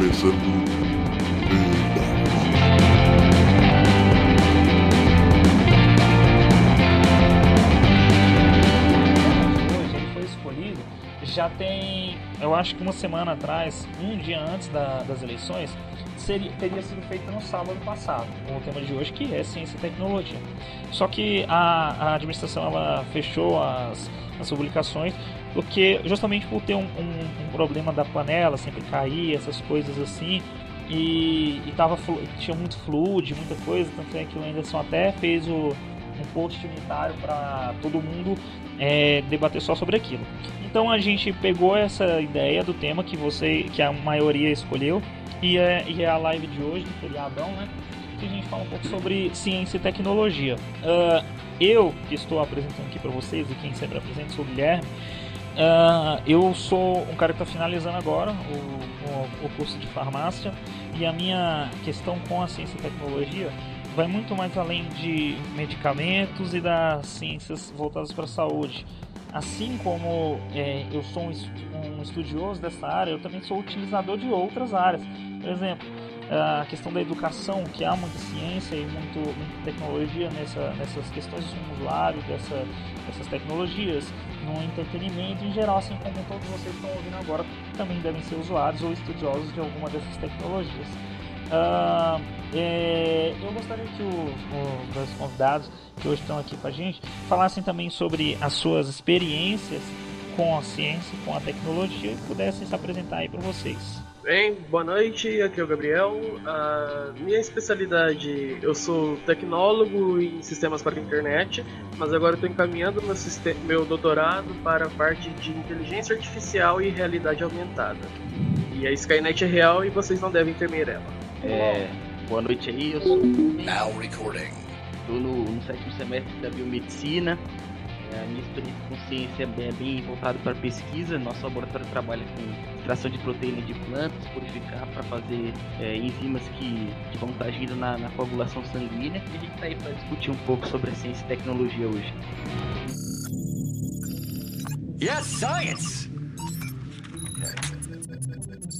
começando. Ele foi escolhido já tem, eu acho que uma semana atrás, um dia antes da- das eleições, seria, teria sido feito no sábado passado, o tema de hoje que é ciência e tecnologia. Só que a, a administração ela fechou as, as publicações porque justamente por ter um, um- um problema da panela sempre cair, essas coisas assim, e, e tava, tinha muito fluid, muita coisa, tanto é que o Anderson até fez o, um post unitário para todo mundo é, debater só sobre aquilo. Então a gente pegou essa ideia do tema que você, que a maioria escolheu, e é, e é a live de hoje, do feriadão, né? Que a gente fala um pouco sobre ciência e tecnologia. Ah, eu, que estou apresentando aqui para vocês, e quem sempre apresenta, sou o Guilherme. Ah, eu sou um cara que está finalizando agora o, o, o curso de farmácia e a minha questão com a ciência e tecnologia vai muito mais além de medicamentos e das ciências voltadas para a saúde. Assim como é, eu sou um, um estudioso dessa área, eu também sou utilizador de outras áreas. Por exemplo, a questão da educação, que há muita ciência e muito, muita tecnologia nessa, nessas questões de usuário dessa, dessas tecnologias, no entretenimento em geral, assim como todos vocês estão ouvindo agora, também devem ser usuários ou estudiosos de alguma dessas tecnologias. Ah, é, eu gostaria que os, os dois convidados que hoje estão aqui com a gente falassem também sobre as suas experiências com a ciência, com a tecnologia e pudessem se apresentar aí para vocês. Bem, boa noite, aqui é o Gabriel. A minha especialidade, eu sou tecnólogo em sistemas para a internet, mas agora estou encaminhando meu, meu doutorado para a parte de inteligência artificial e realidade aumentada. E a Skynet é real e vocês não devem temer ela. É, boa noite aí, eu sou Now recording. tô no, no sétimo semestre da biomedicina. É, a minha experiência com ciência é bem, bem voltada para pesquisa. Nosso laboratório trabalha com extração de proteína de plantas, purificar para fazer é, enzimas que, que vão estar agindo na, na coagulação sanguínea. E a gente está aí para discutir um pouco sobre a ciência e tecnologia hoje. Yes, science!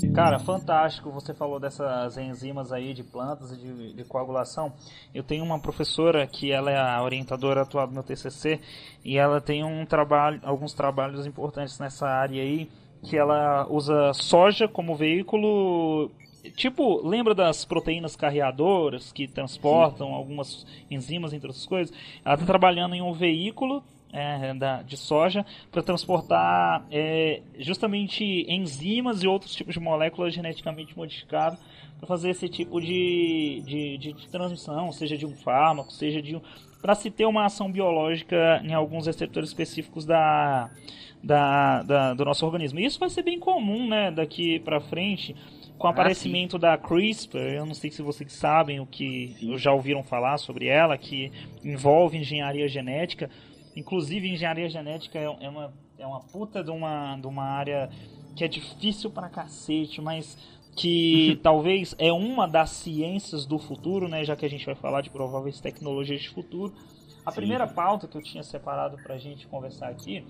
Cara, fantástico. Você falou dessas enzimas aí de plantas e de, de coagulação. Eu tenho uma professora que ela é a orientadora atual do meu TCC e ela tem um trabalho, alguns trabalhos importantes nessa área aí, que ela usa soja como veículo. Tipo, lembra das proteínas carreadoras que transportam algumas enzimas, entre outras coisas? Ela está trabalhando em um veículo é, da, de soja para transportar é, justamente enzimas e outros tipos de moléculas geneticamente modificadas para fazer esse tipo de, de, de, de transmissão, seja de um fármaco, seja de um. para se ter uma ação biológica em alguns receptores específicos da, da, da- do nosso organismo. E isso vai ser bem comum né, daqui para frente. Com o Ah, aparecimento da CRISPR, eu não sei se vocês sabem o que Sim. já ouviram falar sobre ela, que envolve engenharia genética. Inclusive, engenharia genética é, é uma, é uma puta de uma, de uma área que é difícil pra cacete, mas que talvez é uma das ciências do futuro, né? Já que a gente vai falar de prováveis tecnologias de futuro. A Sim. primeira pauta que eu tinha separado pra gente conversar aqui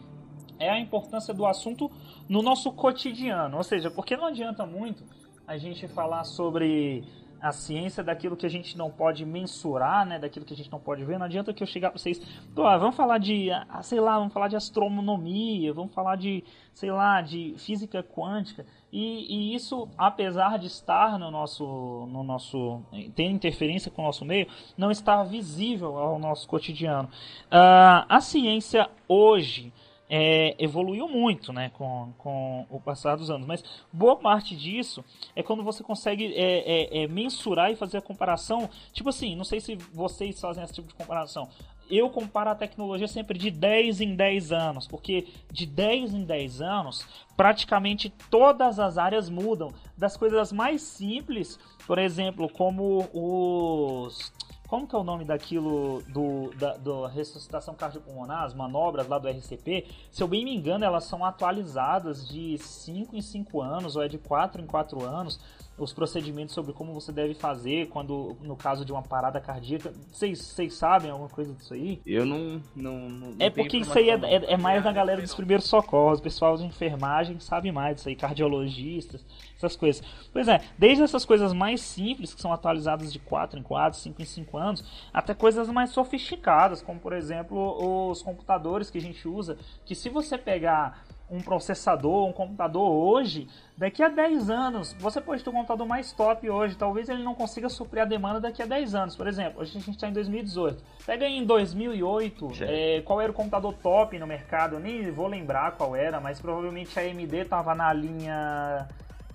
é a importância do assunto no nosso cotidiano. Ou seja, porque não adianta muito a gente falar sobre a ciência daquilo que a gente não pode mensurar, né, daquilo que a gente não pode ver. Não adianta que eu chegar para vocês, pô, vamos falar de, ah, sei lá, vamos falar de astronomia, vamos falar de, sei lá, de física quântica. E, e isso, apesar de estar no nosso, no nosso, ter interferência com o nosso meio, não está visível ao nosso cotidiano. Ah, a ciência hoje é, evoluiu muito né, com, com o passar dos anos, mas boa parte disso é quando você consegue é, é, é, mensurar e fazer a comparação. Tipo assim, não sei se vocês fazem esse tipo de comparação. Eu comparo a tecnologia sempre de 10 em 10 anos, porque de 10 em 10 anos, praticamente todas as áreas mudam. Das coisas mais simples, por exemplo, como os como que é o nome daquilo do, da do ressuscitação cardiopulmonar, as manobras lá do RCP? Se eu bem me engano, elas são atualizadas de 5 em 5 anos, ou é de 4 em 4 anos. Os procedimentos sobre como você deve fazer quando no caso de uma parada cardíaca. Vocês sabem alguma coisa disso aí? Eu não. não, não é porque isso aí é, é, é mais da galera dos primeiros socorros, pessoal de enfermagem sabe mais disso aí, cardiologistas, essas coisas. Pois é, desde essas coisas mais simples, que são atualizadas de 4 em 4, 5 em 5 anos, até coisas mais sofisticadas, como por exemplo os computadores que a gente usa, que se você pegar um processador, um computador hoje, daqui a 10 anos, você pode ter um computador mais top hoje, talvez ele não consiga suprir a demanda daqui a 10 anos. Por exemplo, hoje a gente está em 2018. Pega aí em 2008, é, qual era o computador top no mercado, eu nem vou lembrar qual era, mas provavelmente a AMD estava na linha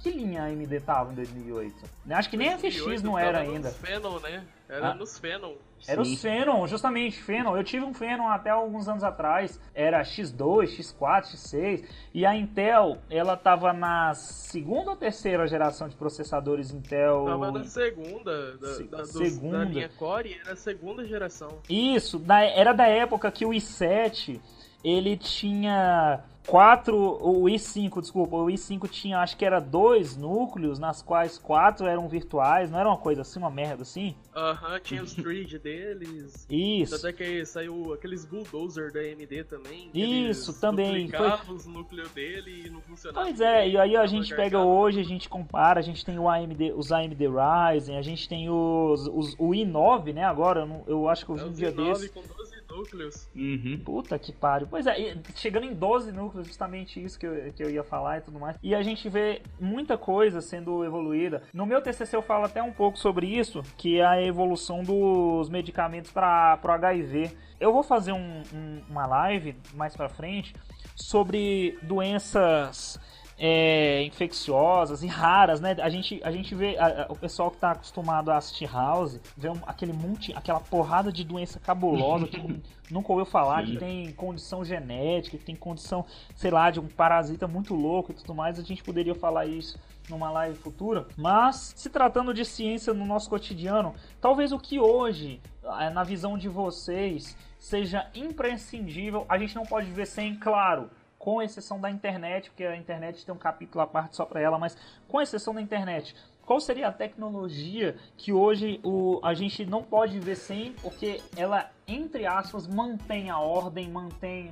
que linha a AMD tava em 2008? Acho que nem a FX não era ainda. Phenom, né? Era ah. nos Phenom. Era Sim. os Phenom, justamente, Phenom. Eu tive um Phenom até alguns anos atrás. Era X2, X4, X6. E a Intel, ela tava na segunda ou terceira geração de processadores Intel? Tava na segunda. Da, Se, da, dos, segunda. da linha Core, era a segunda geração. Isso, da, era da época que o i7, ele tinha quatro, o i5, desculpa, o i5 tinha, acho que era dois núcleos, nas quais quatro eram virtuais, não era uma coisa assim, uma merda assim? Aham, uh -huh, tinha os thread deles. Isso. Até que saiu aqueles bulldozer da AMD também. Isso, também. Foi... os núcleos dele e não funcionava. Pois é, e aí a gente pega hoje, a gente compara, a gente tem o AMD, os AMD Ryzen, a gente tem os, os o i9, né, agora, eu, não, eu acho que eu vi é, um dia desse. com 12 núcleos. Uhum. Puta que pariu. Pois é, chegando em 12 núcleos, justamente isso que eu, que eu ia falar e tudo mais. E a gente vê muita coisa sendo evoluída. No meu TCC eu falo até um pouco sobre isso, que é a evolução dos medicamentos para o HIV. Eu vou fazer um, um, uma live mais para frente sobre doenças é, infecciosas e raras, né? A gente, a gente vê a, a, o pessoal que está acostumado a assistir House, vê um, aquele monte, aquela porrada de doença cabulosa que nunca ouviu falar, Sim. que tem condição genética, que tem condição, sei lá, de um parasita muito louco e tudo mais. A gente poderia falar isso numa live futura, mas se tratando de ciência no nosso cotidiano, talvez o que hoje, é, na visão de vocês, seja imprescindível, a gente não pode viver sem, claro, com exceção da internet, porque a internet tem um capítulo à parte só para ela, mas com exceção da internet, qual seria a tecnologia que hoje o, a gente não pode viver sem, porque ela, entre aspas, mantém a ordem, mantém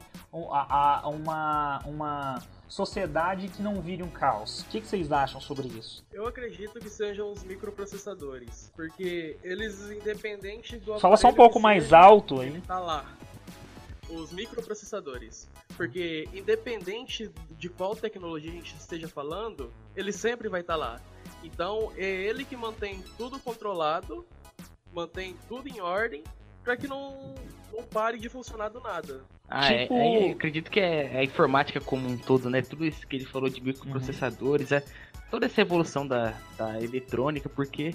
a, a, uma, uma sociedade que não vire um caos. O que, que, vocês acham sobre isso? Eu acredito que sejam os microprocessadores, porque eles, independente do. Fala só um pouco mais alto aí. Tá lá os microprocessadores. Porque independente de qual tecnologia a gente esteja falando, ele sempre vai estar tá lá. Então é ele que mantém tudo controlado, mantém tudo em ordem, para que não, não pare de funcionar do nada. Ah, é, tipo... é, é, acredito que é, é, a informática como um todo, né? Tudo isso que ele falou de microprocessadores, uhum. é toda essa evolução da, da eletrônica, porque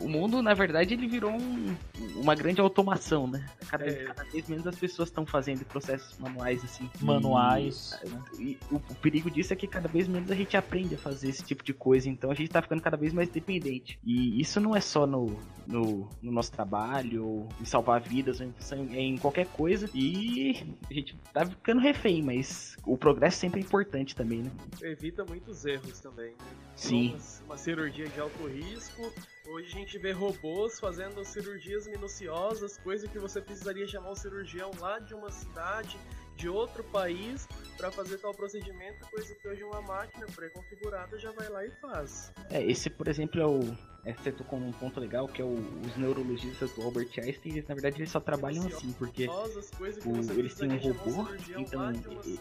o mundo, na verdade, ele virou um, uma grande automação, né? Cada, é. cada vez menos as pessoas estão fazendo processos manuais, assim. Manuais. E, e o, o, perigo disso é que cada vez menos a gente aprende a fazer esse tipo de coisa, então a gente tá ficando cada vez mais dependente. E isso não é só no, no, no nosso trabalho, ou em salvar vidas, ou em, é em qualquer coisa. E a gente tá ficando refém, mas o progresso sempre é importante também, né? Evita muitos erros também, né? Sim. Uma, uma cirurgia de alto risco Hoje a gente vê robôs fazendo cirurgias minuciosas, coisa que você precisaria chamar um cirurgião lá de uma cidade, de outro país, para fazer tal procedimento, coisa que hoje uma máquina pré-configurada já vai lá e faz. É, esse por exemplo é o é, você tocou num ponto legal que é o, os neurologistas do Albert Einstein, eles, na verdade eles só trabalham assim, porque o, eles têm um robô, então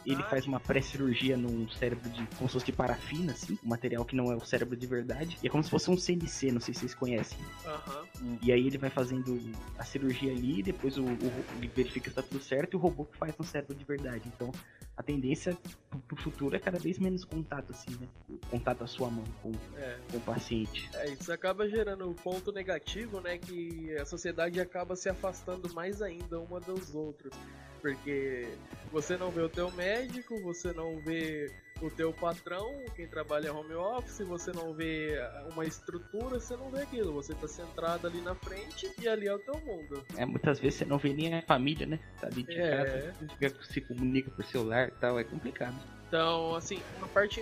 ele faz uma pré-cirurgia num cérebro de como se fosse de parafina, assim, um material que não é o cérebro de verdade, e é como se fosse um CNC, não sei se vocês conhecem. Uhum. E aí ele vai fazendo a cirurgia ali, depois o, o, ele verifica se tá tudo certo e o robô que faz no cérebro de verdade. Então a tendência pro futuro é cada vez menos contato, assim, né? Contato à sua mão com, é. com o paciente. É, isso acaba gerando um ponto negativo, né? Que a sociedade acaba se afastando mais ainda uma dos outros. Porque você não vê o teu médico, você não vê o teu patrão, quem trabalha home office, você não vê uma estrutura, você não vê aquilo. Você tá centrado ali na frente e ali é o teu mundo. É, muitas vezes você não vê nem a família, né? Tá ali de é. casa, se comunica por celular e tal, é complicado. Então, assim, uma parte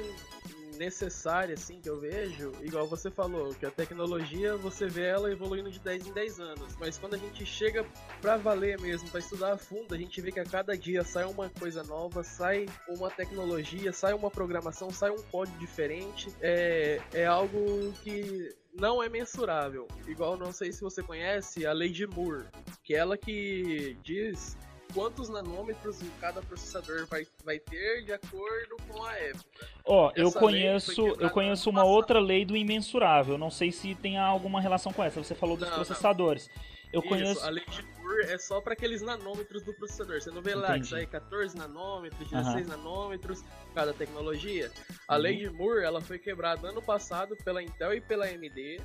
necessária, assim, que eu vejo, igual você falou, que a tecnologia você vê ela evoluindo de 10 em 10 anos. Mas quando a gente chega pra valer mesmo, pra estudar a fundo, a gente vê que a cada dia sai uma coisa nova, sai uma tecnologia, sai uma programação, sai um código diferente. É, é algo que não é mensurável. Igual, não sei se você conhece a lei de Moore, que é ela que diz quantos nanômetros cada processador vai, vai ter de acordo com a época. Ó, oh, eu conheço, eu conheço uma outra lei do imensurável. Não sei se tem alguma relação com essa. Você falou dos não, processadores. Não. Eu Isso, conheço. A lei de Moore é só para aqueles nanômetros do processador. Você não vê lá Entendi. que sai 14 nanômetros, 16 nanômetros cada tecnologia. A uhum. lei de Moore ela foi quebrada ano passado pela Intel e pela AMD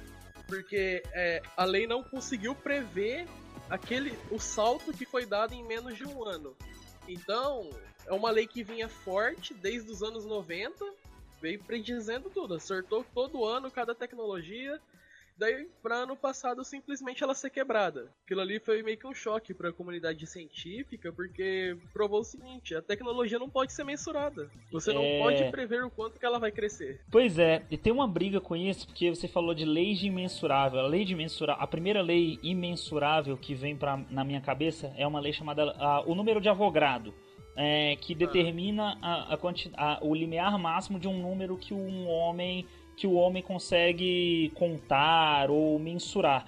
porque é, a lei não conseguiu prever aquele o salto que foi dado em menos de um ano. Então, é uma lei que vinha forte desde os anos 90, veio predizendo tudo, acertou todo ano cada tecnologia Daí, para ano passado, simplesmente ela ser quebrada. Aquilo ali foi meio que um choque para a comunidade científica, porque provou o seguinte: a tecnologia não pode ser mensurada. Você não é... pode prever o quanto que ela vai crescer. Pois é, e tem uma briga com isso, porque você falou de lei de imensurável. A lei de imensurável, a primeira lei imensurável que vem pra, na minha cabeça é uma lei chamada a, o número de Avogadro. É, que ah. determina a, a, a, o limiar máximo de um número que um homem que o homem consegue contar ou mensurar.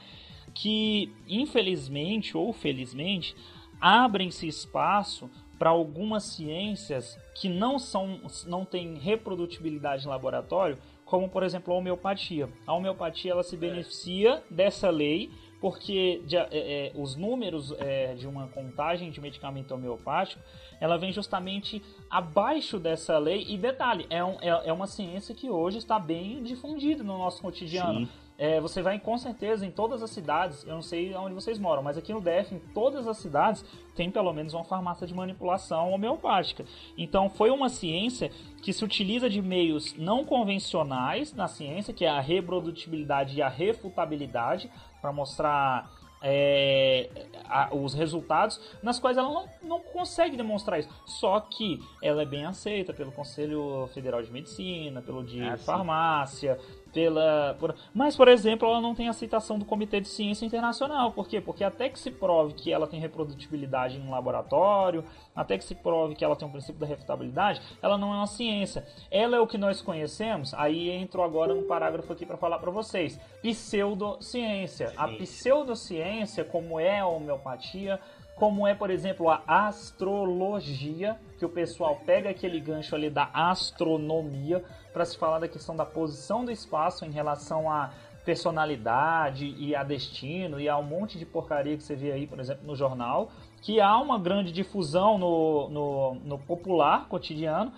Que, infelizmente ou felizmente, abrem-se espaço para algumas ciências que não são não têm reprodutibilidade em laboratório, como por exemplo a homeopatia. A homeopatia ela se beneficia dessa lei porque de, é, é, os números é, de uma contagem de medicamento homeopático ela vem justamente abaixo dessa lei. E detalhe, é, um, é, é uma ciência que hoje está bem difundida no nosso cotidiano. É, você vai com certeza em todas as cidades, eu não sei onde vocês moram, mas aqui no DF, em todas as cidades, tem pelo menos uma farmácia de manipulação homeopática. Então foi uma ciência que se utiliza de meios não convencionais na ciência, que é a reprodutibilidade e a refutabilidade, para mostrar é, a, os resultados, nas quais ela não, não consegue demonstrar isso. Só que ela é bem aceita pelo Conselho Federal de Medicina, pelo de ah, Farmácia, pela. Por... Mas, por exemplo, ela não tem aceitação do Comitê de Ciência Internacional. Por quê? Porque até que se prove que ela tem reprodutibilidade em um laboratório, até que se prove que ela tem um princípio da refutabilidade, ela não é uma ciência. Ela é o que nós conhecemos. Aí entro agora no parágrafo aqui para falar para vocês. Pseudociência. A pseudociência, como é a homeopatia, como é, por exemplo, a astrologia, que o pessoal pega aquele gancho ali da astronomia para se falar da questão da posição do espaço em relação à personalidade e a destino e a um monte de porcaria que você vê aí, por exemplo, no jornal, que há uma grande difusão no, no, no popular cotidiano.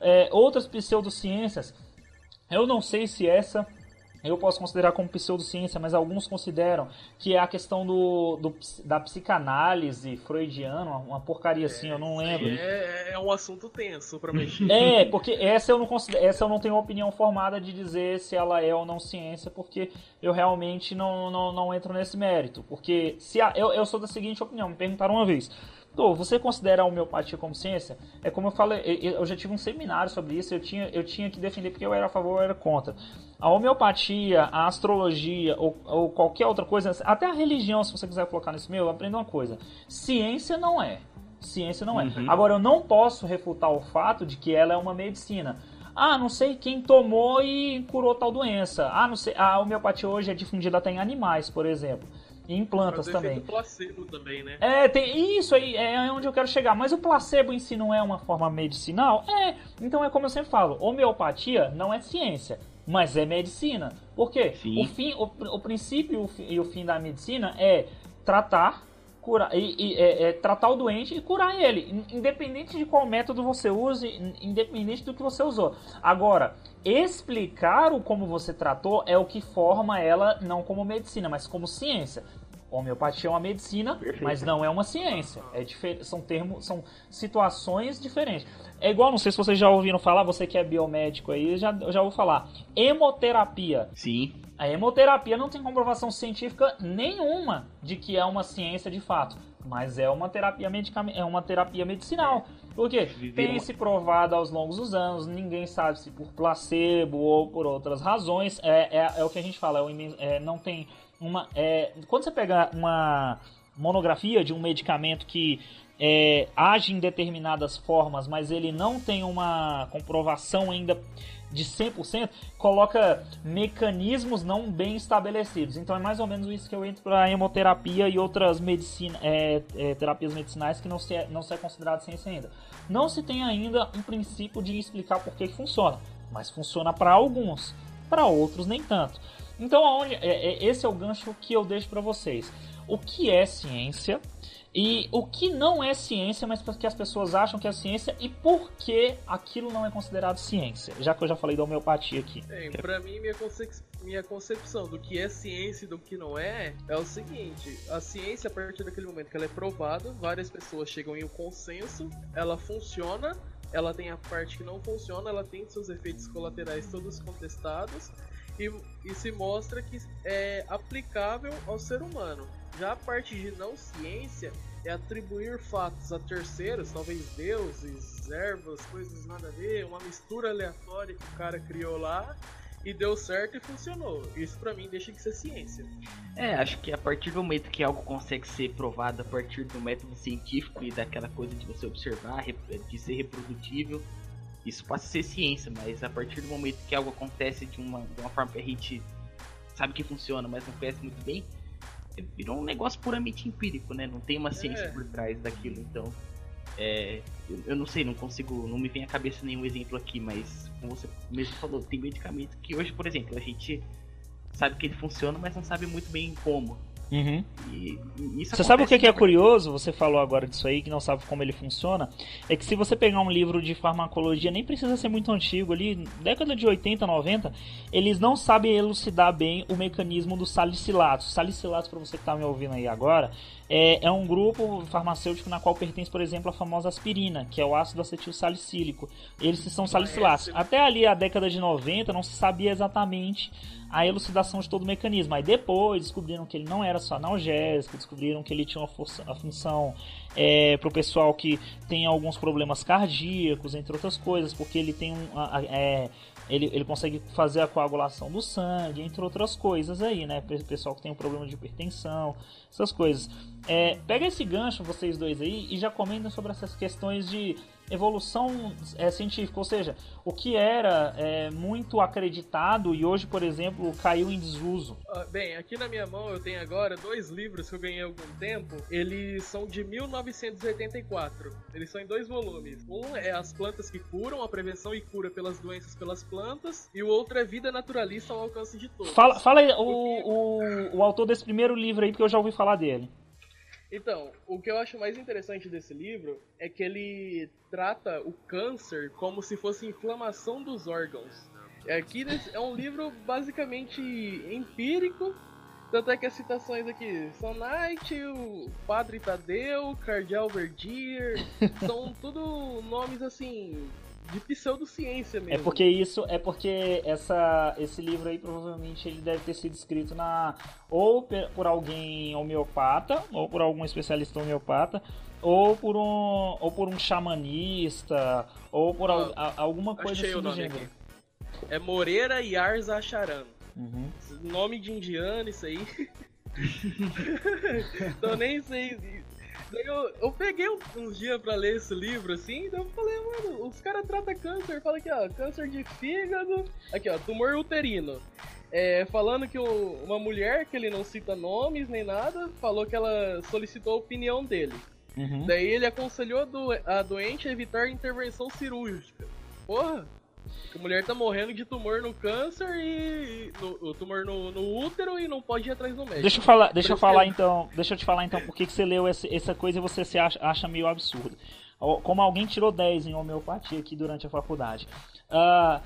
É, outras pseudociências, eu não sei se essa eu posso considerar como pseudociência, mas alguns consideram que é a questão do, do da psicanálise freudiana, uma porcaria assim, eu não lembro. É, é um assunto tenso para mexer. É, porque essa eu não considero, essa eu não tenho opinião formada de dizer se ela é ou não ciência, porque eu realmente não, não, não entro nesse mérito. Porque se a, eu, eu sou da seguinte opinião, me perguntaram uma vez. Tô, você considera a homeopatia como ciência? É como eu falei, eu já tive um seminário sobre isso, eu tinha, eu tinha que defender porque eu era a favor ou era contra. A homeopatia, a astrologia ou, ou qualquer outra coisa, até a religião, se você quiser colocar nesse meu, aprenda uma coisa. Ciência não é. Ciência não é. Uhum. Agora, eu não posso refutar o fato de que ela é uma medicina. Ah, não sei quem tomou e curou tal doença. Ah, não sei. A homeopatia hoje é difundida até em animais, por exemplo. E em plantas também. placebo também, né? É, tem isso aí é onde eu quero chegar. Mas o placebo em si não é uma forma medicinal? É. Então é como eu sempre falo, homeopatia não é ciência, mas é medicina. Por quê? O fim, o, o princípio e o fim da medicina é tratar curar e, e é, é, tratar o doente e curar ele, independente de qual método você use, independente do que você usou. Agora, explicar o como você tratou é o que forma ela não como medicina, mas como ciência. Homeopatia é uma medicina, Perfeito. mas não é uma ciência. É são termos, são situações diferentes. É igual, não sei se vocês já ouviram falar, você que é biomédico aí, já, já ouviu falar. Hemoterapia. Sim. A hemoterapia não tem comprovação científica nenhuma de que é uma ciência de fato. mas é uma terapia medicamentosa, é uma terapia medicinal. Por quê? Tem se provado aos longos dos anos, ninguém sabe se por placebo ou por outras razões. É, é, é o que a gente fala, é, não tem uma. É, quando você pega uma monografia de um medicamento que é, age em determinadas formas, mas ele não tem uma comprovação ainda de 100%, coloca mecanismos não bem estabelecidos. Então é mais ou menos isso que eu entro para hemoterapia e outras medicina, é, é, terapias medicinais que não se, é, não se é considerado ciência ainda. Não se tem ainda um princípio de explicar por que funciona, mas funciona para alguns, para outros nem tanto. Então onde, é, é, esse é o gancho que eu deixo para vocês. O que é ciência? E o que não é ciência, mas porque as pessoas acham que é ciência e por que aquilo não é considerado ciência? Já que eu já falei da homeopatia aqui. Bem, pra mim, minha, concep minha concepção do que é ciência e do que não é é o seguinte: a ciência, a partir daquele momento que ela é provada, várias pessoas chegam em um consenso, ela funciona, ela tem a parte que não funciona, ela tem seus efeitos colaterais todos contestados. E, e se mostra que é aplicável ao ser humano. Já a parte de não ciência é atribuir fatos a terceiros, talvez deuses, ervas, coisas nada a ver, uma mistura aleatória que o cara criou lá e deu certo e funcionou. Isso para mim deixa de ser ciência. É, acho que a partir do momento que algo consegue ser provado a partir do método científico e daquela coisa de você observar, de ser reprodutível, isso passa a ser ciência, mas a partir do momento que algo acontece de uma, de uma forma que a gente sabe que funciona, mas não conhece muito bem, virou um negócio puramente empírico, né? Não tem uma ciência é. por trás daquilo, então. É, eu, eu, não sei, não consigo, não me vem à cabeça nenhum exemplo aqui, mas como você mesmo falou, tem medicamento que hoje, por exemplo, a gente sabe que ele funciona, mas não sabe muito bem como. Uhum. E, e você sabe o que, que é curioso? Você falou agora disso aí, que não sabe como ele funciona. É que se você pegar um livro de farmacologia, nem precisa ser muito antigo, ali, década de 80, 90, eles não sabem elucidar bem o mecanismo dos salicilatos. Salicilatos, para você que está me ouvindo aí agora, é, é, um grupo farmacêutico na qual pertence, por exemplo, a famosa aspirina, que é o ácido acetil salicílico. Eles são salicilatos. Até ali a década de 90 não se sabia exatamente a elucidação de todo o mecanismo. Aí depois descobriram que ele não era só analgésico, descobriram que ele tinha uma, força, uma função é, para o pessoal que tem alguns problemas cardíacos, entre outras coisas, porque ele tem um. É, ele, ele consegue fazer a coagulação do sangue, entre outras coisas aí, né? Pessoal que tem um problema de hipertensão, essas coisas. É, pega esse gancho, vocês dois aí, e já comentem sobre essas questões de evolução é, científica, ou seja, o que era é, muito acreditado e hoje, por exemplo, caiu em desuso. Ah, bem, aqui na minha mão eu tenho agora dois livros que eu ganhei há algum tempo. Eles são de 1984. Eles são em dois volumes. Um é As Plantas que Curam, a prevenção e cura pelas doenças pelas plantas, e o outro é Vida Naturalista ao alcance de todos. Fala, fala aí o, o, o autor desse primeiro livro aí, porque eu já ouvi falar dele. Então, o que eu acho mais interessante desse livro é que ele trata o câncer como se fosse inflamação dos órgãos. Aqui é um livro basicamente empírico, tanto é que as citações aqui são Knight, o Padre Tadeu, Cardeal Verdier, são tudo nomes assim de pseudociência mesmo. É porque isso, é porque essa, esse livro aí provavelmente ele deve ter sido escrito na ou por alguém homeopata, ou por algum especialista homeopata, ou por um ou por um xamanista, ou por ah, al, alguma coisa assim do gênero. Aqui. É Moreira Yarza Acharan. Uhum. Nome de indiano, isso aí. então nem sei eu, eu peguei uns, uns dias pra ler esse livro, assim, daí eu falei, mano, os caras tratam câncer, fala aqui, ó, câncer de fígado, aqui, ó, tumor uterino. É, falando que o, uma mulher, que ele não cita nomes nem nada, falou que ela solicitou a opinião dele. Uhum. Daí ele aconselhou do, a doente a evitar intervenção cirúrgica. Porra, a mulher tá morrendo de tumor no câncer e. No, tumor no, no, útero e não pode ir atrás do médico. Deixa eu falar, deixa eu falar então. Deixa eu te falar então por que, que você leu essa, essa coisa e você se acha, acha meio absurdo. Como alguém tirou 10 em homeopatia aqui durante a faculdade. Uh,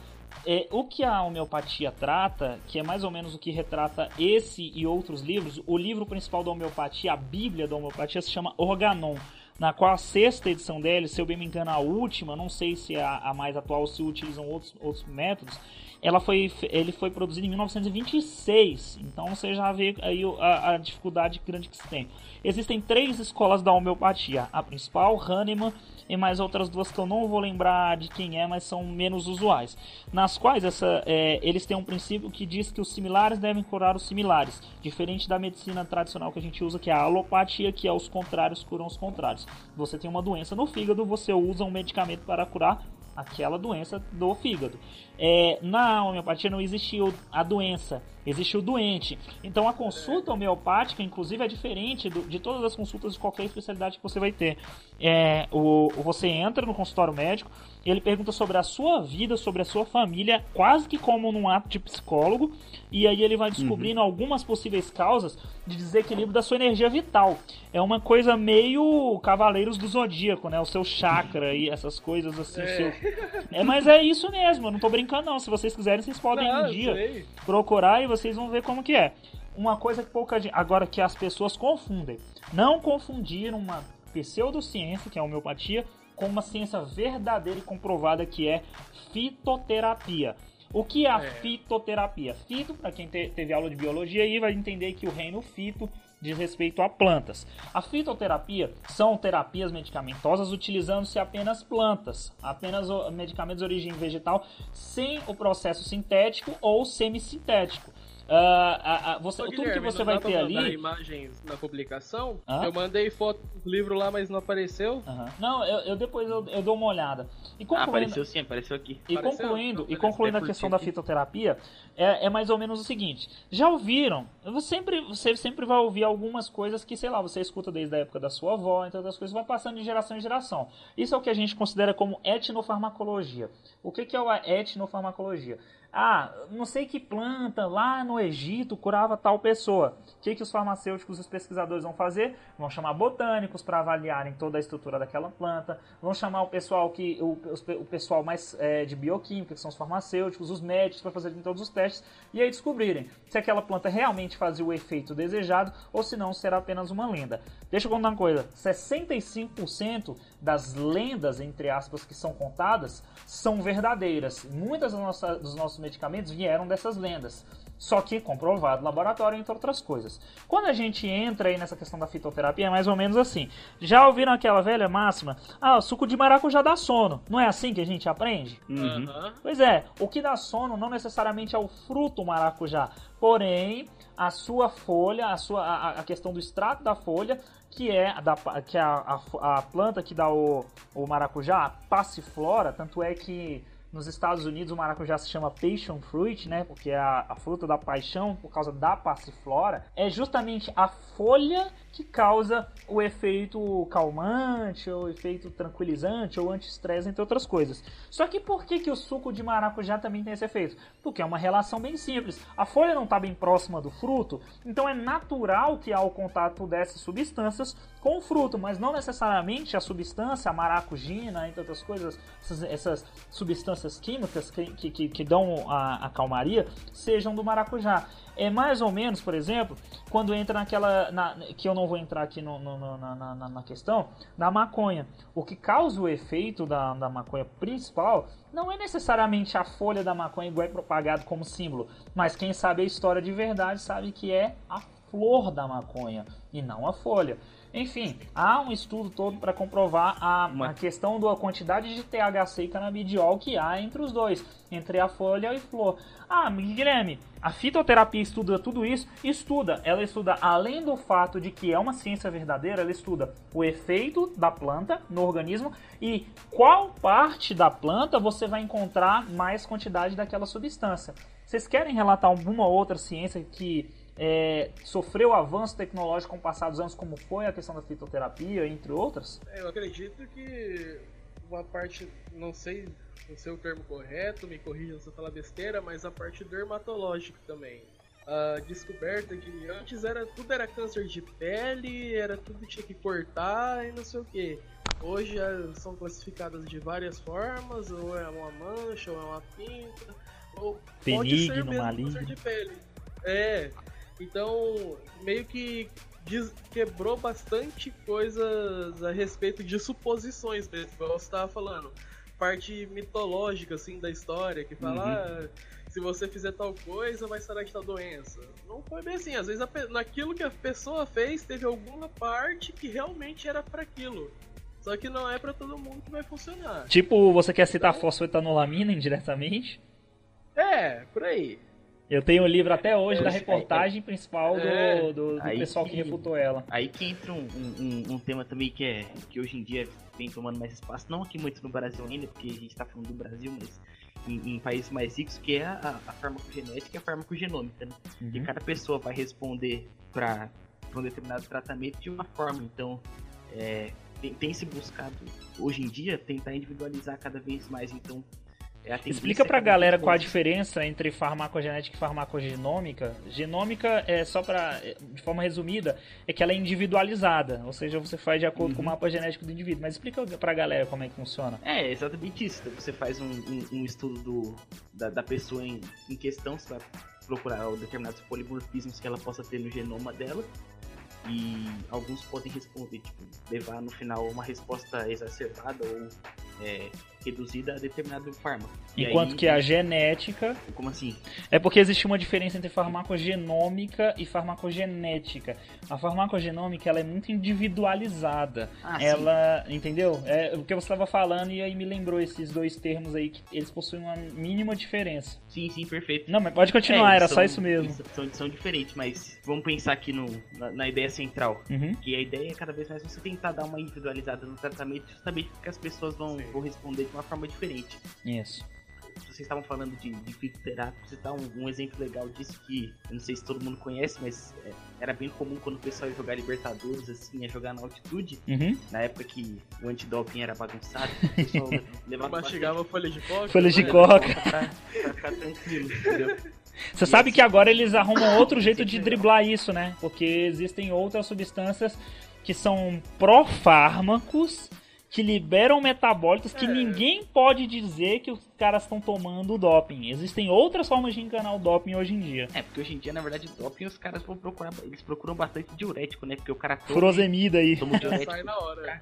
é, o que a homeopatia trata, que é mais ou menos o que retrata esse e outros livros, o livro principal da homeopatia, a Bíblia da homeopatia, se chama Organon na qual a sexta edição dele, se eu bem me engano, a última, não sei se é a, a mais atual, se utilizam outros, outros métodos, ela foi, ele foi produzido em 1926. Então você já vê aí a, a dificuldade grande que se tem. Existem três escolas da homeopatia. A principal, Hahnemann, e mais outras duas que eu não vou lembrar de quem é, mas são menos usuais. Nas quais essa, é, eles têm um princípio que diz que os similares devem curar os similares, diferente da medicina tradicional que a gente usa, que é a alopatia, que é os contrários curam os contrários. Você tem uma doença no fígado, você usa um medicamento para curar aquela doença do fígado. É, na homeopatia não existiu a doença, existe o doente. Então a consulta homeopática, inclusive, é diferente do, de todas as consultas de qualquer especialidade que você vai ter. É, o, você entra no consultório médico, ele pergunta sobre a sua vida, sobre a sua família, quase que como num ato de psicólogo, e aí ele vai descobrindo uhum. algumas possíveis causas de desequilíbrio da sua energia vital. É uma coisa meio Cavaleiros do Zodíaco, né? O seu chakra e essas coisas assim. É, seu... é mas é isso mesmo, eu não tô brincando não. Se vocês quiserem, vocês podem não, um dia sei. procurar e vocês vão ver como que é. Uma coisa que pouca gente... Agora que as pessoas confundem. Não confundir uma pseudociência, que é a homeopatia, com uma ciência verdadeira e comprovada que é fitoterapia. O que é a é. fitoterapia? Fito, para quem te, teve aula de biologia aí, vai entender que o reino fito diz respeito a plantas. A fitoterapia são terapias medicamentosas utilizando-se apenas plantas, apenas medicamentos de origem vegetal, sem o processo sintético ou semissintético. Uh, uh, você, Ô, tudo que você vai ter ali. imagens na publicação. Eu mandei foto do livro lá, mas não apareceu. Não, eu, eu depois eu, eu, dou uma olhada. E concluindo, ah, apareceu sim, apareceu aqui. E apareceu? concluindo, e concluindo a questão da fitoterapia, é, é, mais ou menos o seguinte: já ouviram? Você sempre, você sempre vai ouvir algumas coisas que, sei lá, você escuta desde a época da sua avó, entre outras coisas, vai passando de geração em geração. Isso é o que a gente considera como etnofarmacologia. O que, que é a etnofarmacologia? Ah, não sei que planta lá no Egito curava tal pessoa. O que, que os farmacêuticos e os pesquisadores vão fazer? Vão chamar botânicos para avaliarem toda a estrutura daquela planta, vão chamar o pessoal que o, o pessoal mais é, de bioquímica, que são os farmacêuticos, os médicos, para fazerem todos os testes e aí descobrirem se aquela planta realmente fazia o efeito desejado ou se não será apenas uma lenda. Deixa eu contar uma coisa: 65% das lendas, entre aspas, que são contadas são verdadeiras. Muitas dos nossos medicamentos vieram dessas lendas. Só que comprovado no laboratório, entre outras coisas. Quando a gente entra aí nessa questão da fitoterapia, é mais ou menos assim. Já ouviram aquela velha máxima? Ah, o suco de maracujá dá sono. Não é assim que a gente aprende? Uhum. Pois é, o que dá sono não necessariamente é o fruto maracujá, porém a sua folha, a, sua, a, a questão do extrato da folha, que é, a, da, que é a, a, a planta que dá o, o maracujá, a passiflora, tanto é que nos Estados Unidos o maracujá se chama passion fruit, né? Porque é a, a fruta da paixão por causa da passiflora. É justamente a folha que causa o efeito calmante, ou efeito tranquilizante, ou anti-estresse, entre outras coisas. Só que por que, que o suco de maracujá também tem esse efeito? Porque é uma relação bem simples. A folha não está bem próxima do fruto, então é natural que há o contato dessas substâncias com o fruto, mas não necessariamente a substância, a maracujina, entre outras coisas, essas, essas substâncias químicas que, que, que dão a, a calmaria, sejam do maracujá. É mais ou menos, por exemplo, quando entra naquela. Na, que eu não vou entrar aqui no, no, no, na, na, na, questão, da maconha. O que causa o efeito da, da maconha principal não é necessariamente a folha da maconha igual é propagado como símbolo, mas quem sabe a história de verdade sabe que é a flor da maconha e não a folha. Enfim, há um estudo todo para comprovar a, a questão da quantidade de THC e canabidiol que há entre os dois, entre a folha e flor. Ah, Guilherme, a fitoterapia estuda tudo isso? Estuda. Ela estuda, além do fato de que é uma ciência verdadeira, ela estuda o efeito da planta no organismo e qual parte da planta você vai encontrar mais quantidade daquela substância. Vocês querem relatar alguma outra ciência que é, sofreu avanço tecnológico com o passar dos anos, como foi a questão da fitoterapia, entre outras? É, eu acredito que uma parte, não sei, não sei o termo correto, me corrija se eu falar besteira, mas a parte dermatológica também. A descoberta que antes era tudo era câncer de pele, era tudo tinha que cortar e não sei o que. Hoje são classificadas de várias formas, ou é uma mancha, ou é uma pinta, ou Benigno, pode ser mesmo maligno. câncer de pele. É, então, meio que quebrou bastante coisas a respeito de suposições mesmo, igual você estava falando. Parte mitológica, assim, da história, que fala, uhum. ah, se você fizer tal coisa, vai sarar de tal doença. Não foi bem assim. Às vezes, naquilo que a pessoa fez, teve alguma parte que realmente era para aquilo. Só que não é para todo mundo que vai funcionar. Tipo, você quer citar então... fosfetanolamina indiretamente? É, por aí. Eu tenho o livro até hoje da reportagem principal do, é. do, do pessoal que, que, refutou ela. Aí que entra um, um, um, tema também que é que hoje em dia vem tomando mais espaço, não aqui muito no Brasil ainda, porque a gente tá falando do Brasil, mas em, em países mais ricos, que é a, a farmacogenética e a farmacogenômica, né? Uhum. E cada pessoa vai responder para um determinado tratamento de uma forma. Então, é, tem, tem se buscado hoje em dia tentar individualizar cada vez mais. Então, é Explica pra galera qual a diferença entre farmacogenética e farmacogenômica. Genômica é só para de forma resumida, é que ela é individualizada, ou seja, você faz de acordo uhum. com o uhum. mapa genético do indivíduo. Mas explica pra galera como é que funciona. É, exatamente isso. Então, você faz um, um, um estudo do, da, da pessoa em, em questão, você vai procurar determinados polimorfismos que ela possa ter no genoma dela e alguns podem responder, tipo, levar no final uma resposta exacerbada ou é, reduzida a determinado fármaco. Enquanto aí, que a genética. Como assim? É porque existe uma diferença entre farmacogenômica e farmacogenética. A farmacogenômica ela é muito individualizada. Ah, ela. Sim. Entendeu? É o que você estava falando e aí me lembrou esses dois termos aí que eles possuem uma mínima diferença. Sim, sim, perfeito. Não, mas pode continuar, é, era são, só isso mesmo. São, são diferentes, mas vamos pensar aqui no, na, na ideia central. Uhum. Que a ideia é cada vez mais você tentar dar uma individualizada no tratamento, justamente porque as pessoas vão, vão responder de uma forma diferente. Isso vocês estavam falando de, de fitoterápico, você dá um, um, exemplo legal disso que eu não sei se todo mundo conhece, mas é, era bem comum quando o pessoal ia jogar Libertadores, assim, ia jogar na altitude, uhum. na época que o antidoping era bagunçado, o pessoal levava Mastigava folha de coca. Folha de né? coca. Pra, pra ficar tranquilo, entendeu? Você sabe que agora eles arrumam outro jeito de driblar isso, né? Porque existem outras substâncias que são pró-fármacos que liberam metabólitos que é. ninguém pode dizer que os caras estão tomando doping. Existem outras formas de enganar o doping hoje em dia. É, porque hoje em dia, na verdade, doping os caras vão procurar, eles procuram bastante diurético, né? Porque o cara toma, Furosemida aí. Toma diurético. Sai na hora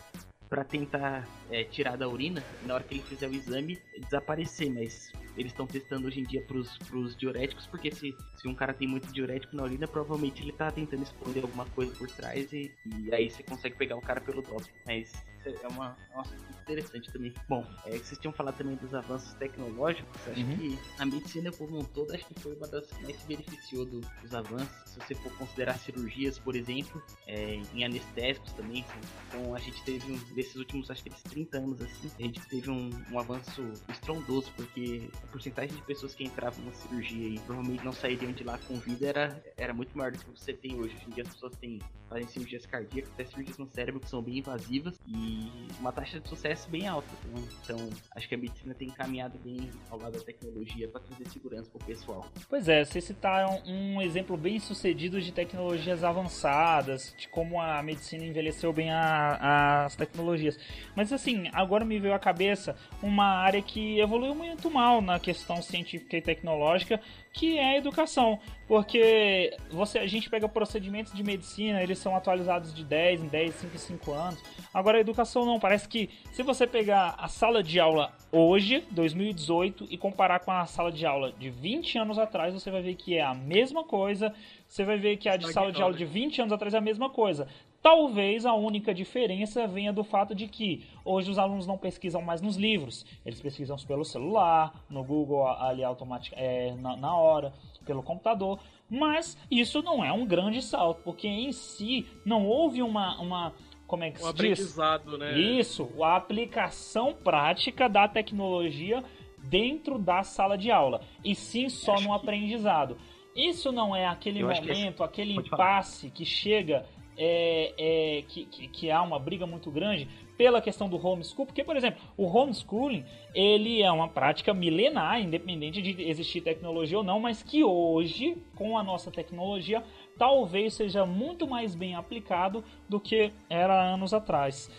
para tentar é, tirar da urina, na hora que ele fizer o exame, desaparecer, mas eles estão testando hoje em dia pros, pros diuréticos, porque se, se um cara tem muito diurético na urina, provavelmente ele tá tentando esconder alguma coisa por trás e, e aí você consegue pegar o cara pelo doping. Mas é uma, é uma interessante também. Bom, é que vocês tinham falado também dos avanços tecnológicos, acho uhum. que a medicina como um todo, acho que foi uma das que mais se beneficiou do, dos avanços. Se você for considerar cirurgias, por exemplo, é, em anestésicos também, assim. então a gente teve um desses últimos, acho que 30 anos assim, a gente teve um, um avanço estrondoso, porque a porcentagem de pessoas que entravam na cirurgia e provavelmente não sairiam de lá com vida era, era muito maior do que você tem hoje. Hoje em dia as pessoas têm, fazem cirurgias cardíacas, até cirurgias no cérebro que são bem invasivas e uma taxa de sucesso bem alta. Né? Então, acho que a medicina tem caminhado bem ao lado da tecnologia para trazer segurança para o pessoal. Pois é, vocês citaram um exemplo bem sucedido de tecnologias avançadas, de como a medicina envelheceu bem a, as tecnologias. Mas assim, agora me veio à cabeça uma área que evoluiu muito mal na questão científica e tecnológica, que é a educação. Porque você, a gente pega procedimentos de medicina, eles são atualizados de 10 em 10, 5 em 5 anos. Agora a educação não, parece que se você pegar a sala de aula hoje, 2018, e comparar com a sala de aula de 20 anos atrás, você vai ver que é a mesma coisa. Você vai ver que a de sala de aula de 20 anos atrás é a mesma coisa. Talvez a única diferença venha do fato de que hoje os alunos não pesquisam mais nos livros, eles pesquisam pelo celular, no Google ali automatic, é, na, na hora, pelo computador. Mas isso não é um grande salto, porque em si não houve uma, uma como é que um se aprendizado, diz? né? Isso, a aplicação prática da tecnologia dentro da sala de aula, e sim só no que... aprendizado. Isso não é aquele Eu momento, que... aquele impasse que chega é, é, que, que, que, há uma briga muito grande pela questão do homeschool, porque, por exemplo, o homeschooling ele é uma prática milenar, independente de existir tecnologia ou não, mas que hoje, com a nossa tecnologia, talvez seja muito mais bem aplicado do que era anos atrás.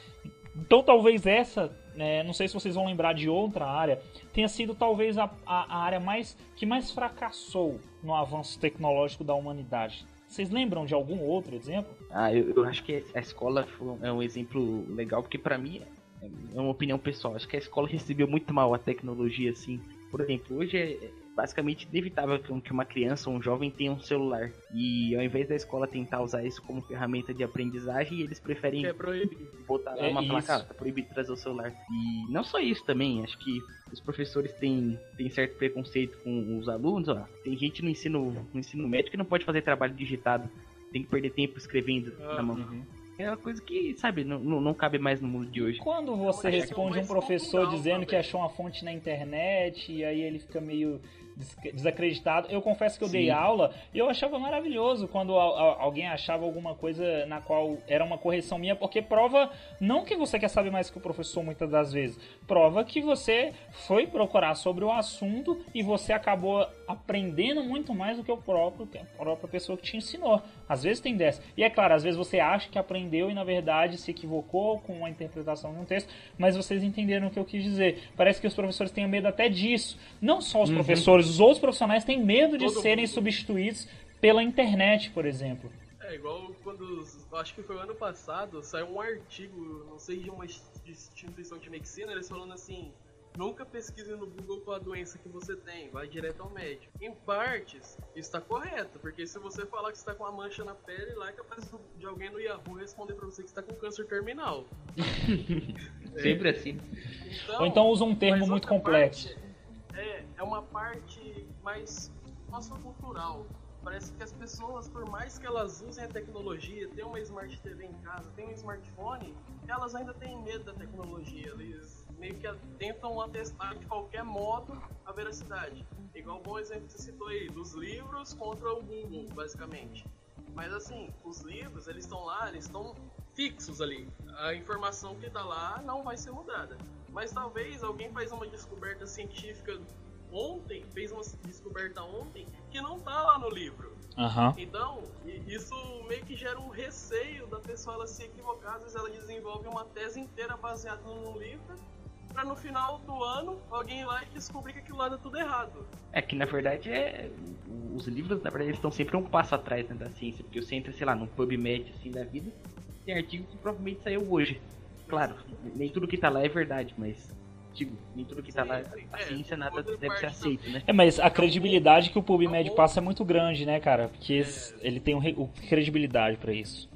Então, talvez essa, né, não sei se vocês vão lembrar de outra área, tenha sido talvez a, a, a área mais que mais fracassou no avanço tecnológico da humanidade. Vocês lembram de algum outro exemplo? Ah, eu, eu acho que a escola é um exemplo legal, porque para mim é uma opinião pessoal. Acho que a escola recebeu muito mal a tecnologia, assim. Por exemplo, hoje é, basicamente inevitável que uma criança ou um jovem tenha um celular. E ao invés da escola tentar usar isso como ferramenta de aprendizagem, eles preferem É botar lá É uma isso. placa, tá proibido trazer o celular. E não só isso também, acho que os professores têm, têm certo preconceito com os alunos, ó. Tem gente no ensino, no ensino médio que não pode fazer trabalho digitado, tem que perder tempo escrevendo Ah, na mão. Uhum. É uma coisa que, sabe, não, não, não cabe mais no mundo de hoje. Quando você que é responde um professor dizendo que também. achou uma fonte na internet e aí ele fica meio desacreditado. Eu confesso que eu dei Sim. aula e eu achava maravilhoso quando al- al- alguém achava alguma coisa na qual era uma correção minha, porque prova não que você quer saber mais que o professor muitas das vezes, prova que você foi procurar sobre o assunto e você acabou aprendendo muito mais do que o próprio que a própria pessoa que te ensinou. Às vezes tem dessa. E é claro, às vezes você acha que aprendeu e na verdade se equivocou com a interpretação de um texto, mas vocês entenderam o que eu quis dizer. Parece que os professores têm medo até disso. Não só os professores, os outros profissionais têm medo de Todo serem mundo. substituídos pela internet, por exemplo. É igual quando, acho que foi o ano passado, saiu um artigo, não sei de uma instituição de medicina, eles falando assim, nunca pesquise no Google qual a doença que você tem, vai direto ao médico. Em partes, isso tá correto, porque se você falar que você tá com uma mancha na pele, lá é capaz de alguém no Yahoo responder pra você que você tá com câncer terminal. Sempre assim. Então, Ou então usa um termo muito complexo. parte É, é uma parte mais sociocultural. Parece que as pessoas, por mais que elas usem a tecnologia, tenham uma Smart TV em casa, tenham um smartphone, elas ainda têm medo da tecnologia. Eles meio que tentam atestar de qualquer modo a veracidade. Igual o bom exemplo que você citou aí, dos livros contra o Google, basicamente. Mas assim, os livros, eles estão lá, eles estão fixos ali. A informação que está lá não vai ser mudada. Mas talvez alguém faz uma descoberta científica ontem, fez uma descoberta ontem, que não tá lá no livro. Aham. Então, isso meio que gera um receio da pessoa ela se equivocar. Às vezes ela desenvolve uma tese inteira baseada num livro, pra no final do ano alguém ir lá e descobrir que aquilo lá dá tudo errado. É que na verdade é. Os livros, na verdade, eles estão sempre um passo atrás né, da ciência, porque você entra, sei lá, num PubMed assim da vida, tem artigo que provavelmente saiu hoje. Claro, nem tudo que tá lá é verdade, mas. Digo, nem tudo que tá Sim, lá, sim. a É, ciência nada deve ser aceito, né? É, mas a credibilidade que o PubMed passa é muito grande, né, cara? Porque esse- ele tem um credibilidade pra isso.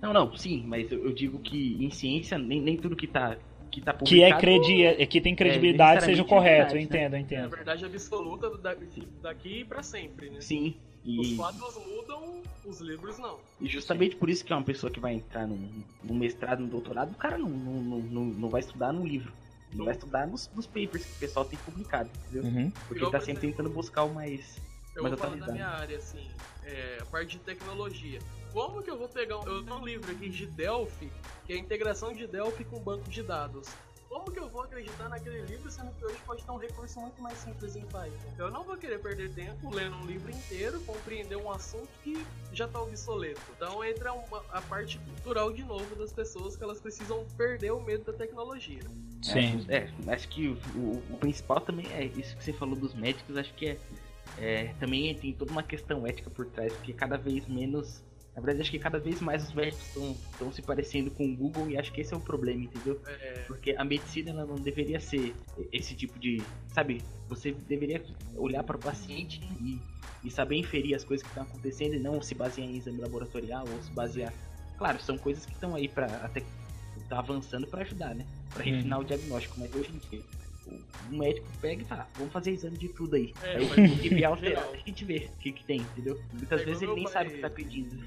Não, não, sim, mas eu, eu digo que em ciência nem, nem tudo que tá, que tá Que é credi é, que tem credibilidade seja o correto, eu verdade, né? entendo, eu É a entendo. verdade absoluta da- daqui pra sempre, né? Sim, Os e, quadros mudam, os livros não. e justamente por isso que é uma pessoa que vai entrar num, num mestrado, num doutorado, o cara não, não, não, não, vai estudar num livro. Ele vai estudar nos, nos papers que o pessoal tem publicado, entendeu? Uhum. Porque ele tá sempre exemplo, tentando buscar o mais. Eu mais vou falar da minha área, assim, é, a parte de tecnologia. Como que eu vou pegar um, eu tenho um livro aqui de Delphi, que é a integração de Delphi com banco de dados. Como que eu vou acreditar naquele livro, sendo que hoje pode ter um recurso muito mais simples em Python? Eu não vou querer perder tempo lendo um livro inteiro, compreender um assunto que já está obsoleto. Então entra uma- a parte cultural de novo das pessoas, que elas precisam perder o medo da tecnologia. Sim. É, acho que o, o- o principal também é isso que você falou dos médicos, acho que é, é, Também tem toda uma questão ética por trás, porque cada vez menos. Na verdade, acho que cada vez mais os médicos estão se parecendo com o Google e acho que esse é o problema, entendeu? É, Porque a medicina ela não deveria ser esse tipo de. Sabe? Você deveria olhar para o paciente e, e saber inferir as coisas que estão acontecendo e não se basear em exame laboratorial ou se basear. Claro, são coisas que estão aí para até tá avançando para ajudar, né? Para refinar o diagnóstico, mas hoje em dia o médico pega e fala, vamos fazer exame de tudo aí. É, aí faz o geral. a gente vê o que, que tem, entendeu? Muitas É vezes ele nem meu sabe o pai- que tá pedindo.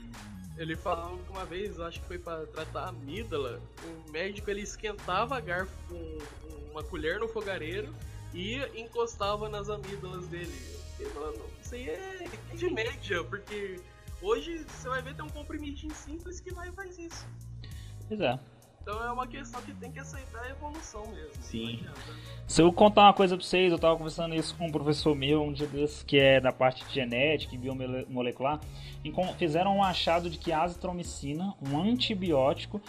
Ele falou que uma vez, acho que foi pra tratar a amígdala, o médico ele esquentava a garfo com uma colher no fogareiro e encostava nas amígdalas dele. Fiquei, mano, isso aí é de média, porque hoje você vai ver tem um comprimidinho simples que vai e faz isso. É. Então é uma questão que tem que aceitar a evolução mesmo. Sim. Se eu contar uma coisa pra vocês, eu tava conversando isso com um professor meu um dia desses, que é da parte de genética e biomolecular, fizeram um achado de que a azitromicina, um antibiótico,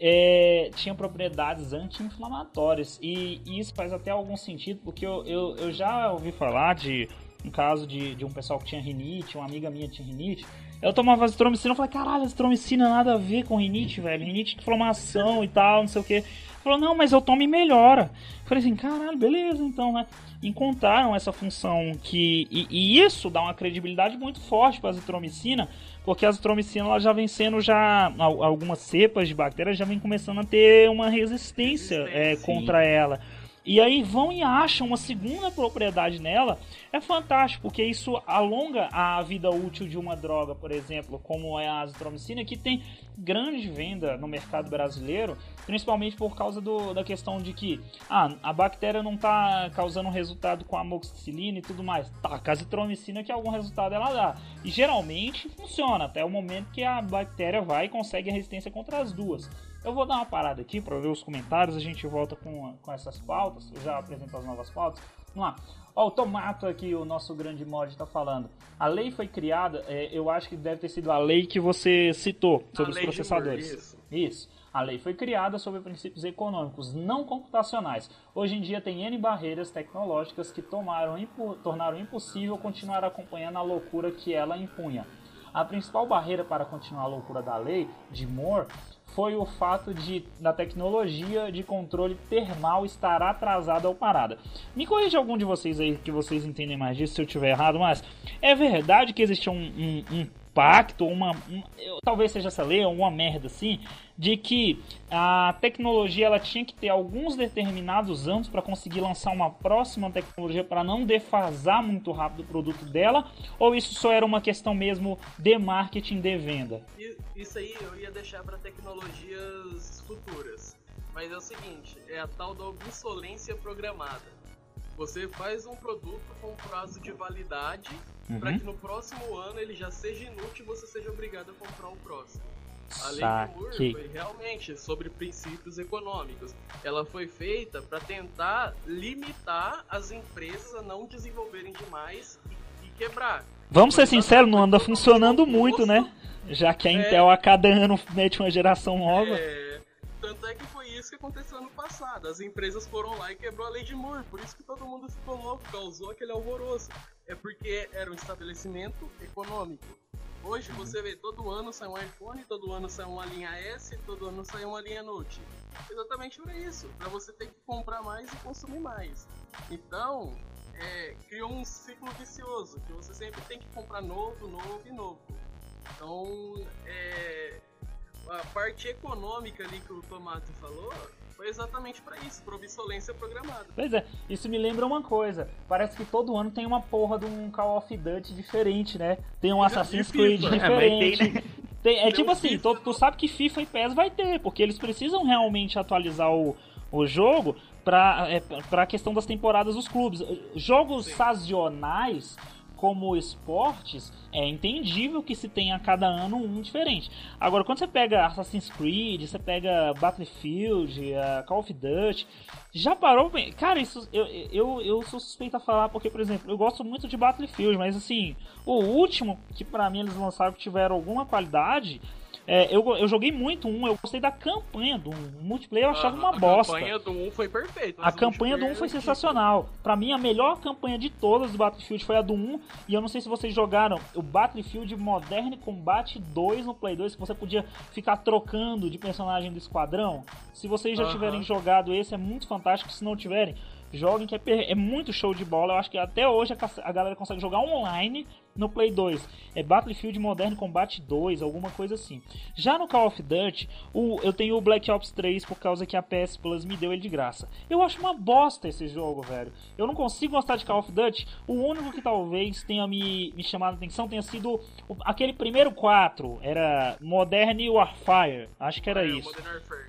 é, tinha propriedades anti-inflamatórias. E, e isso faz até algum sentido, porque eu, eu, eu já ouvi falar de um caso de, de um pessoal que tinha rinite, uma amiga minha tinha rinite, Eu tomava azitromicina, eu falei, caralho, azitromicina nada a ver com rinite, velho. Rinite, inflamação e tal, não sei o que. Falou, não, mas eu tomo e melhora. Eu falei assim, caralho, beleza, então, né? Encontraram essa função que. E, e isso dá uma credibilidade muito forte para a azitromicina, porque a azitromicina ela já vem sendo já. Algumas cepas de bactérias já vem começando a ter uma resistência é, contra ela. E aí vão e acham uma segunda propriedade nela. É fantástico, porque isso alonga a vida útil de uma droga, por exemplo, como é a azitromicina, que tem grande venda no mercado brasileiro, principalmente por causa do, da questão de que ah, a bactéria não está causando resultado com a amoxicilina e tudo mais. Tá, com a azitromicina que algum resultado ela dá. E geralmente funciona, até o momento que a bactéria vai e consegue a resistência contra as duas. Eu vou dar uma parada aqui para ver os comentários, a gente volta com, com essas pautas, eu já apresento as novas pautas. Vamos lá. Ó, o Tomato aqui, o nosso grande mod, está falando. A lei foi criada, é, eu acho que deve ter sido a lei que você citou sobre a os processadores. Moore, isso. isso. A lei foi criada sobre princípios econômicos, não computacionais. Hoje em dia tem N barreiras tecnológicas que tomaram, impo tornaram impossível continuar acompanhando a loucura que ela impunha. A principal barreira para continuar a loucura da lei de Moore foi o fato de da tecnologia de controle termal estar atrasada ou parada. Me corrija algum de vocês aí que vocês entendem mais disso se eu estiver errado, mas é verdade que existe um, um, um pacto, uma, um, talvez seja essa lei, uma merda assim, de que a tecnologia ela tinha que ter alguns determinados anos para conseguir lançar uma próxima tecnologia para não defasar muito rápido o produto dela, ou isso só era uma questão mesmo de marketing de venda? Isso aí eu ia deixar para tecnologias futuras. Mas é o seguinte, é a tal da obsolência programada. Você faz um produto com prazo de validade uhum. para que no próximo ano ele já seja inútil e você seja obrigado a comprar o próximo. A lei de Moore foi realmente sobre princípios econômicos. Ela foi feita para tentar limitar as empresas a não desenvolverem demais e, e quebrar. Vamos ser sinceros, não anda funcionando muito, né? Já que a é, Intel a cada ano mete uma geração nova. É, tanto é que foi isso que aconteceu ano passado. As empresas foram lá e quebrou a lei de Moore. Por isso que todo mundo ficou louco, causou aquele alvoroço. É porque era um estabelecimento econômico. Hoje uhum. você vê, todo ano sai um iPhone, todo ano sai uma linha S, todo ano sai uma linha Note. Exatamente para isso, para você ter que comprar mais e consumir mais. Então, é, criou um ciclo vicioso, que você sempre tem que comprar novo, novo e novo. Então, é, a parte econômica ali que o Tomato falou foi exatamente para isso, para obsolência programada. Pois é, isso me lembra uma coisa. Parece que todo ano tem uma porra de um Call of Duty diferente, né? Tem um Assassin's Creed diferente. É, tem, né? tem, é tipo assim, tu, tu sabe que FIFA e PES vai ter, porque eles precisam realmente atualizar o, o jogo para é, a questão das temporadas dos clubes. Jogos Sim. sazonais como esportes, é entendível que se tenha cada ano um diferente. Agora, quando você pega Assassin's Creed, você pega Battlefield, uh, Call of Duty, já parou bem. Cara, isso eu, eu, eu sou suspeito a falar porque, por exemplo, eu gosto muito de Battlefield, mas assim, o último que para mim eles lançaram que tiveram alguma qualidade é, eu, eu joguei muito um, eu gostei da campanha do 1. O multiplayer eu achava ah, uma a bosta. A campanha do 1 foi perfeita. A campanha do 1 foi sensacional. Para mim, a melhor campanha de todas do Battlefield foi a do 1. E eu não sei se vocês jogaram o Battlefield Modern Combat 2 no Play 2, que você podia ficar trocando de personagem do esquadrão. Se vocês já uh -huh. tiverem jogado esse, é muito fantástico. Se não tiverem, joguem que é, é, muito show de bola. Eu acho que até hoje a, a galera consegue jogar online no Play 2. É Battlefield Modern Combat 2, alguma coisa assim. Já no Call of Duty, o, eu tenho o Black Ops 3 por causa que a PS Plus me deu ele de graça. Eu acho uma bosta esse jogo, velho. Eu não consigo gostar de Call of Duty. O único que talvez tenha me, me chamado a atenção tenha sido o, aquele primeiro 4. Era Modern Warfare. Acho que era é, isso.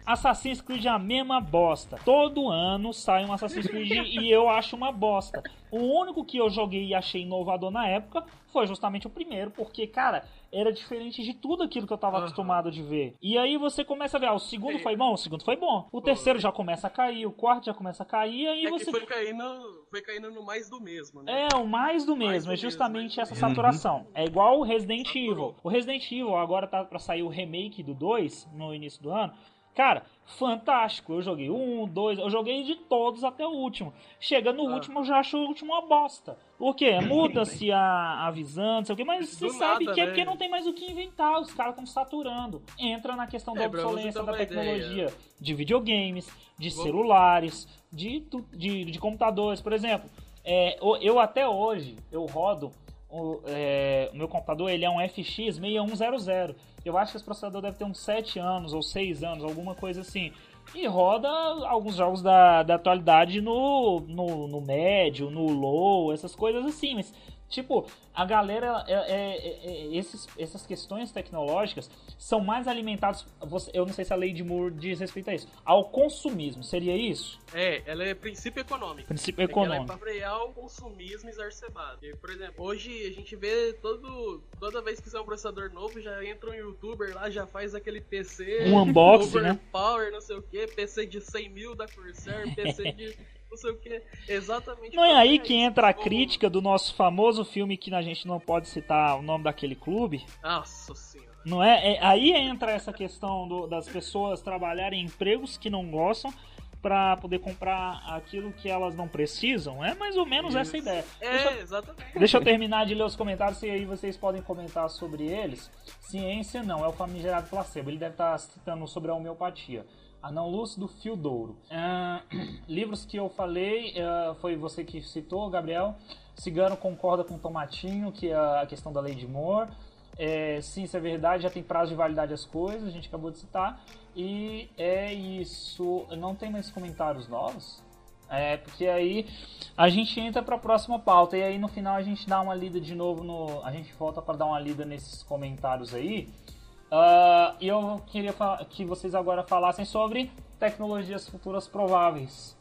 Assassin's Creed é a mesma bosta. Todo ano sai um Assassin's Creed e eu acho uma bosta. O único que eu joguei e achei inovador na época foi justamente o primeiro, porque, cara, era diferente de tudo aquilo que eu tava uhum. acostumado de ver. E aí você começa a ver, ah, o segundo foi bom, o segundo foi bom. O terceiro já começa a cair, o quarto já começa a cair, aí é você. foi caindo, foi caindo no mais do mesmo, né? É, o mais do mesmo, é justamente mesmo, essa saturação. Uhum. É igual o Resident Saturou. Evil. O Resident Evil agora tá pra sair o remake do 2 no início do ano. Cara, fantástico. Eu joguei um, dois, eu joguei de todos até o último. Chega no Ah. último, eu já acho o último uma bosta. Por quê? Muda-se a, a visão, não sei o quê, mas você Do sabe nada, que é né? porque não tem mais o que inventar, os caras estão saturando. Entra na questão da É, obsolência da tecnologia de videogames, de Vou- celulares, de, de, de computadores. Por exemplo, é, eu até hoje, eu rodo, o, é, o meu computador ele é um FX 6100. Eu acho que esse processador deve ter uns 7 anos ou 6 anos, alguma coisa assim. E roda alguns jogos da, da atualidade no, no, no médio, no low, essas coisas assim. Mas, tipo, a galera, é, é- é- é- esses, essas questões tecnológicas são mais alimentadas. você- Eu não sei se a lei de Moore diz respeito a isso. Ao consumismo, seria isso? É, ela é princípio econômico. Princípio É que ela é econômico. pra frear o consumismo exacerbado. Por exemplo, hoje a gente vê todo, toda vez que sai um processador novo, já entra um youtuber lá, já faz aquele PC. Um unboxing, né? Power, não sei o que, PC de 100 mil da Corsair, PC de não sei o que. Exatamente. Não é aí que isso. entra a crítica do nosso famoso filme que a gente não pode citar o nome daquele clube. Nossa senhora. Não é? É- aí entra essa questão do- das pessoas trabalharem em empregos que não gostam para poder comprar aquilo que elas não precisam. É mais ou menos essa Isso. ideia. É, exatamente. Deixa eu terminar de ler os comentários e aí vocês podem comentar sobre eles. Ciência não, é o famigerado placebo. Ele deve estar citando sobre a homeopatia. Anão Lúcido, Fio Douro. Ah, livros que eu falei, ah, foi você que citou, Gabriel. Cigano concorda com Tomatinho, que é a questão da lei de Moore. É, sim, isso é verdade, já tem prazo de validade as coisas, a gente acabou de citar. E é isso. Não tem mais comentários novos? É, porque aí a gente entra para a próxima pauta e aí no final a gente dá uma lida de novo no, a gente volta para dar uma lida nesses comentários aí. Ah, E eu queria que vocês agora falassem sobre tecnologias futuras prováveis.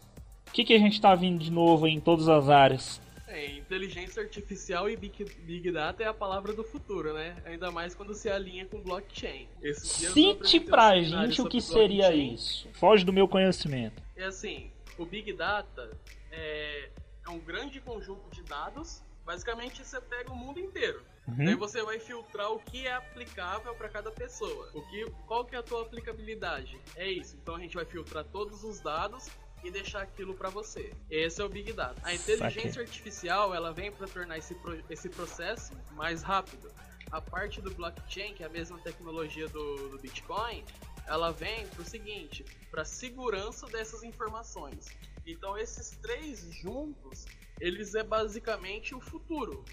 O que, que a gente está vindo de novo em todas as áreas? É, inteligência artificial e big, big Data é a palavra do futuro, né? Ainda mais quando se alinha com blockchain. Cite um pra seminário gente o que seria blockchain. isso. Foge do meu conhecimento. É assim, o Big Data é, é um grande conjunto de dados. Basicamente, você pega o mundo inteiro. Uhum. Daí você vai filtrar o que é aplicável para cada pessoa. O que, qual que é a tua aplicabilidade? É isso. Então a gente vai filtrar todos os dados e deixar aquilo para você. Esse é o Big Data. A inteligência Saquei. artificial ela vem para tornar esse, pro- esse processo mais rápido. A parte do blockchain, que é a mesma tecnologia do, do Bitcoin, ela vem para o seguinte, para segurança dessas informações. Então esses três juntos, eles é basicamente o futuro.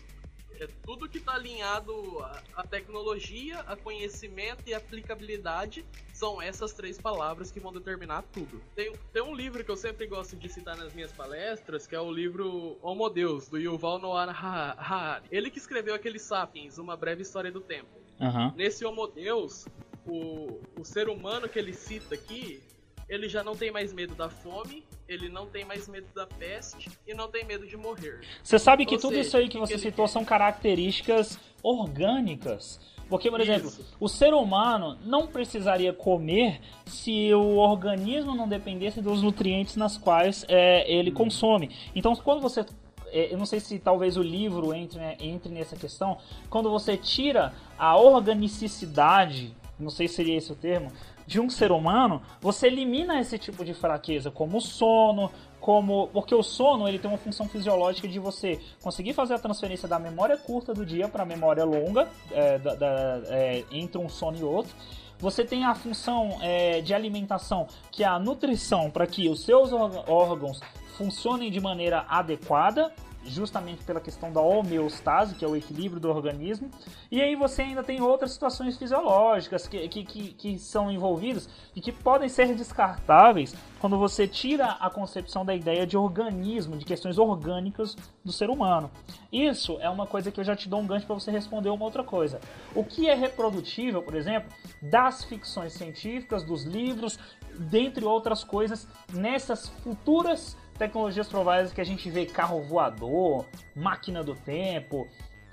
É tudo que está alinhado à, à tecnologia, a conhecimento e aplicabilidade são essas três palavras que vão determinar tudo. Tem, tem um livro que eu sempre gosto de citar nas minhas palestras, que é o livro Homo Deus, do Yuval Noah Ha- Harari. Ele que escreveu aquele Sapiens, Uma Breve História do Tempo. Aham. Nesse Homo Deus, o, o ser humano que ele cita aqui, ele já não tem mais medo da fome, ele não tem mais medo da peste e não tem medo de morrer. Você sabe que Ou tudo seja, isso aí que você citou são características orgânicas. Porque, por exemplo, Isso. o ser humano não precisaria comer se o organismo não dependesse dos nutrientes nas quais é, ele consome. Então, quando você. é, Eu não sei se talvez o livro entre, né, entre nessa questão. Quando você tira a organicicidade, não sei se seria esse o termo, de um ser humano, você elimina esse tipo de fraqueza, como o sono, como porque o sono ele tem uma função fisiológica de você conseguir fazer a transferência da memória curta do dia para a memória longa é, da- da- é, entre um sono e outro. Você tem a função é, de alimentação, que é a nutrição, para que os seus órg- órgãos funcionem de maneira adequada, justamente pela questão da homeostase, que é o equilíbrio do organismo. E aí você ainda tem outras situações fisiológicas que, que, que, que são envolvidas e que podem ser descartáveis quando você tira a concepção da ideia de organismo, de questões orgânicas do ser humano. Isso é uma coisa que eu já te dou um gancho para você responder uma outra coisa. O que é reprodutível, por exemplo, das ficções científicas, dos livros, dentre outras coisas, nessas futuras tecnologias prováveis que a gente vê carro voador, máquina do tempo,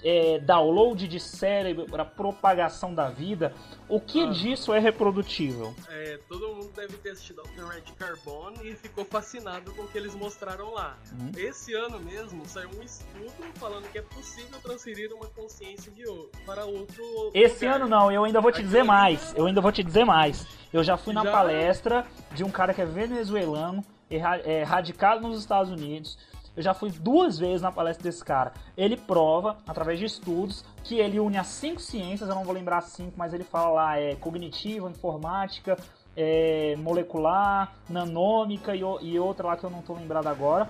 é, download de cérebro para propagação da vida, o que Ah. disso é reprodutível? É, todo mundo deve ter assistido Altered Carbon e ficou fascinado com o que eles mostraram lá. Uhum. Esse ano mesmo saiu um estudo falando que é possível transferir uma consciência de o- para outro Esse lugar. ano não, eu ainda vou te Aquilo dizer ali mais. Eu ainda vou te dizer mais. Eu já fui na Já? palestra de um cara que é venezuelano, é, radicado nos Estados Unidos. Eu já fui duas vezes na palestra desse cara. Ele prova, através de estudos, que ele une as cinco ciências, eu não vou lembrar as cinco, mas ele fala lá, é cognitiva, informática, é, molecular, nanômica e, e outra lá que eu não tô lembrado agora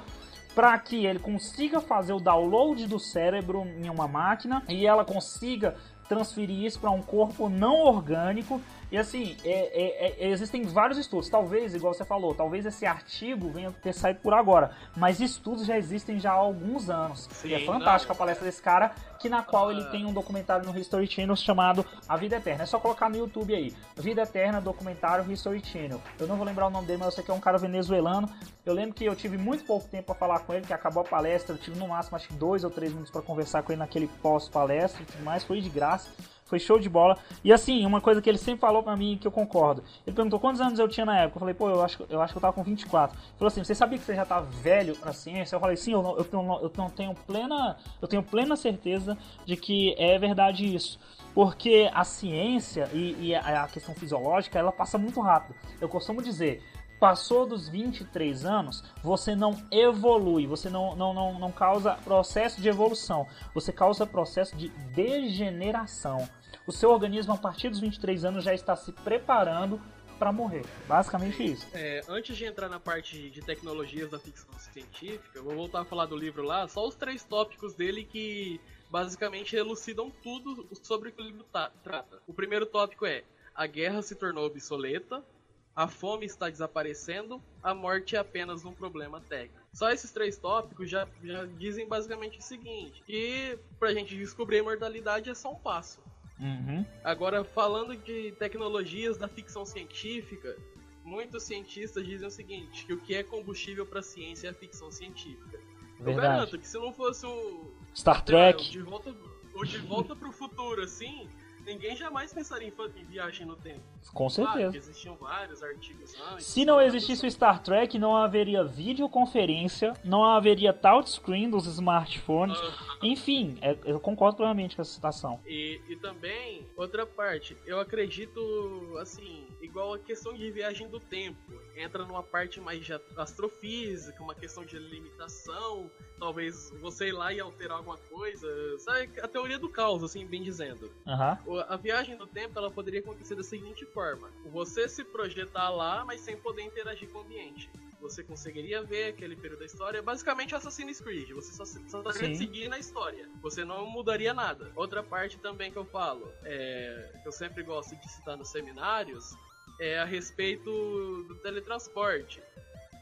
para que ele consiga fazer o download do cérebro em uma máquina e ela consiga transferir isso para um corpo não orgânico. E assim, é- é- é- existem vários estudos. Talvez, igual você falou, talvez esse artigo venha ter saído por agora. Mas estudos já existem já há alguns anos. Sim, e é fantástica a palestra desse cara, que na qual ele Ah. tem um documentário no History Channel chamado A Vida Eterna. É só colocar no YouTube aí. Vida Eterna, documentário History Channel. Eu não vou lembrar o nome dele, mas eu sei que é um cara venezuelano. Eu lembro que eu tive muito pouco tempo para falar com ele, que acabou a palestra. Eu tive no máximo acho que dois ou três minutos para conversar com ele naquele pós-palestra e tudo mais. Foi de graça. Foi show de bola. E assim, uma coisa que ele sempre falou pra mim que eu concordo. Ele perguntou quantos anos eu tinha na época. Eu falei, pô, eu acho, eu acho que eu tava com 24. Ele falou assim: você sabia que você já tá velho pra ciência? Eu falei, sim, eu eu não, eu tenho plena. Eu tenho plena certeza de que é verdade isso. Porque a ciência e, e a questão fisiológica, ela passa muito rápido. Eu costumo dizer, passou dos 23 anos, você não evolui, você não, não, não, não causa processo de evolução, você causa processo de degeneração. O seu organismo, a partir dos 23 anos, já está se preparando para morrer. Basicamente isso. É, antes de entrar na parte de tecnologias da ficção científica, eu vou voltar a falar do livro lá, só os três tópicos dele que basicamente elucidam tudo sobre o que o livro ta- trata. O primeiro tópico é: a guerra se tornou obsoleta, a fome está desaparecendo, a morte é apenas um problema técnico. Só esses três tópicos já, já dizem basicamente o seguinte: que pra gente descobrir a imortalidade é só um passo. Uhum. Agora, falando de tecnologias da ficção científica, muitos cientistas dizem o seguinte, que o que é combustível para a ciência é a ficção científica. Eu Verdade. garanto que se não fosse o, Star sei lá, o Trek. de volta, o de volta pro futuro, assim, ninguém jamais pensaria em, viagem no tempo. Com Claro certeza. existiam vários artigos antes. Se não existisse o Star Trek, não haveria videoconferência, não haveria touchscreen dos smartphones. Ah, Enfim, é- eu concordo plenamente com essa citação. E, e também, outra parte, eu acredito, assim, igual a questão de viagem do tempo. Entra numa parte mais de astrofísica, uma questão de limitação, talvez você ir lá e alterar alguma coisa. Sabe, a teoria do caos, assim, bem dizendo. O- A viagem do tempo, ela poderia acontecer da seguinte forma. Você se projetar lá, mas sem poder interagir com o ambiente. Você conseguiria ver aquele período da história, basicamente Assassin's Creed. Você só, só estaria Sim. seguindo a história. Você não mudaria nada. Outra parte também que eu falo, é, que eu sempre gosto de citar nos seminários, é a respeito do teletransporte.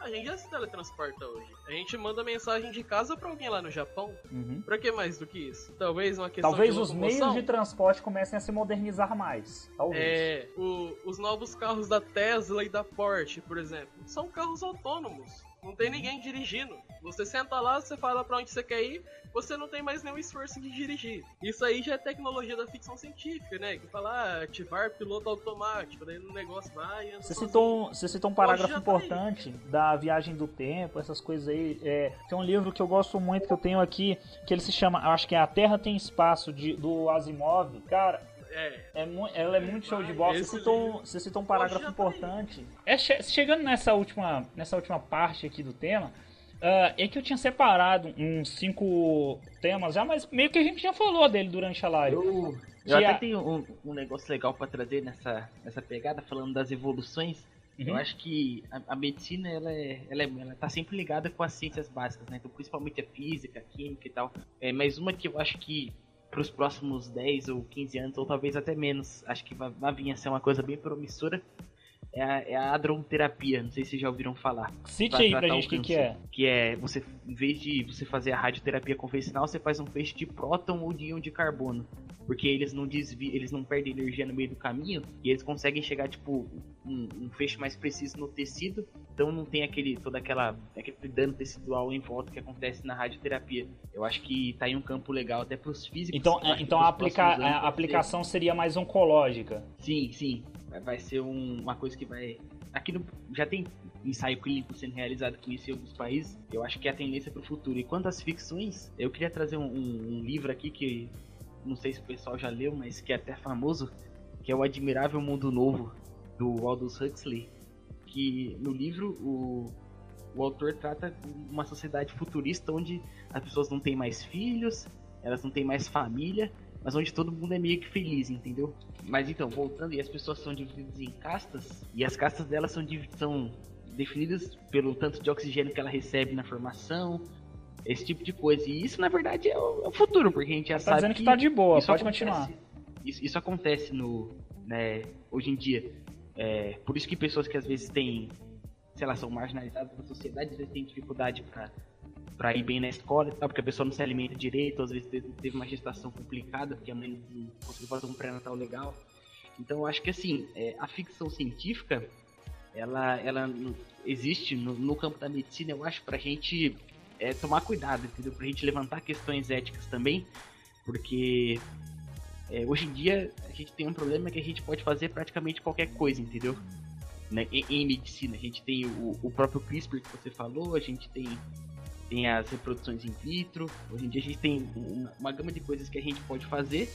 A gente já se teletransporta hoje. A gente manda mensagem de casa pra alguém lá no Japão. Uhum. Pra que mais do que isso? Talvez uma questão Talvez de os meios de transporte comecem a se modernizar mais. Talvez. É, o- os novos carros da Tesla e da Porsche, por exemplo, são carros autônomos. Não tem ninguém dirigindo. Você senta lá, você fala pra onde você quer ir, você não tem mais nenhum esforço de dirigir. Isso aí já é tecnologia da ficção científica, né? Que fala, ah, ativar piloto automático, daí o negócio vai e Você citou, um- você citou um parágrafo tá importante da viagem do tempo, essas coisas aí. É, tem um livro que eu gosto muito, que eu tenho aqui, que ele se chama, acho que é A Terra Tem Espaço, de, do Asimov. Cara, É, é ela é muito show de bola. Você citou, um- você citou um parágrafo tá importante. É, che- chegando nessa última, nessa última parte aqui do tema, ah, é que eu tinha separado uns cinco temas já, mas meio que a gente já falou dele durante a live. Eu, eu até a- tenho um, um negócio legal pra trazer nessa, nessa pegada, falando das evoluções. Eu Uhum. acho que a, a medicina ela, é, ela, é, ela tá sempre ligada com as ciências básicas, né? Então, principalmente a física, a química e tal. É, mas uma que eu acho que para os próximos 10 ou 15 anos, ou talvez até menos, acho que vai, vai vir a ser uma coisa bem promissora, é a, é a adronterapia, não sei se vocês já ouviram falar. Cite aí pra gente o que, que é. Que é, você, em vez de você fazer a radioterapia convencional, você faz um feixe de próton ou de íon de carbono. Porque eles não desviam, eles não perdem energia no meio do caminho e eles conseguem chegar, tipo, um, um feixe mais preciso no tecido. Então não tem aquele, toda aquela, aquele dano tecidual em volta que acontece na radioterapia. Eu acho que tá em um campo legal até pros físicos. Então, é, então a, aplica a aplicação seria mais oncológica. Sim, sim vai ser um, uma coisa que vai. Aqui no, já tem ensaio clínico sendo realizado com isso em alguns países. Eu acho que é a tendência para o futuro. E quanto às ficções, eu queria trazer um, um, um, livro aqui que não sei se o pessoal já leu, mas que é até famoso, que é o Admirável Mundo Novo do Aldous Huxley. Que no livro o, o autor trata uma sociedade futurista onde as pessoas não têm mais filhos, elas não têm mais família, mas onde todo mundo é meio que feliz, entendeu? Mas então, voltando, e as pessoas são divididas em castas, e as castas delas são, são definidas pelo tanto de oxigênio que ela recebe na formação, esse tipo de coisa. E isso, na verdade, é o, é o futuro, porque a gente já tá sabe. dizendo que, que tá de boa, pode acontece, continuar. Isso, isso, acontece no. Né, hoje em dia. É, por isso que pessoas que às vezes têm, sei lá, são marginalizadas da sociedade, às vezes têm dificuldade para para ir bem na escola e tal, porque a pessoa não se alimenta direito, às vezes teve uma gestação complicada, porque a mãe não conseguiu fazer um pré-natal legal. Então eu acho que assim, é, a ficção científica, ela, ela existe no, no campo da medicina, eu acho, pra gente é, tomar cuidado, entendeu? Pra gente levantar questões éticas também, porque é, hoje em dia a gente tem um problema que a gente pode fazer praticamente qualquer coisa, entendeu? Né? Em, em, medicina, a gente tem o, o próprio CRISPR que você falou, a gente tem tem as reproduções in vitro. Hoje em dia a gente tem uma gama de coisas que a gente pode fazer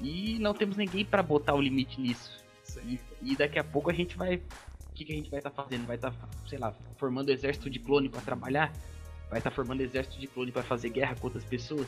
e não temos ninguém para botar o limite nisso. E, e, daqui a pouco a gente vai. O que, que a gente vai estar tá fazendo? Vai estar, tá, sei lá, formando exército de clone para trabalhar? Vai estar tá formando exército de clone para fazer guerra com outras pessoas?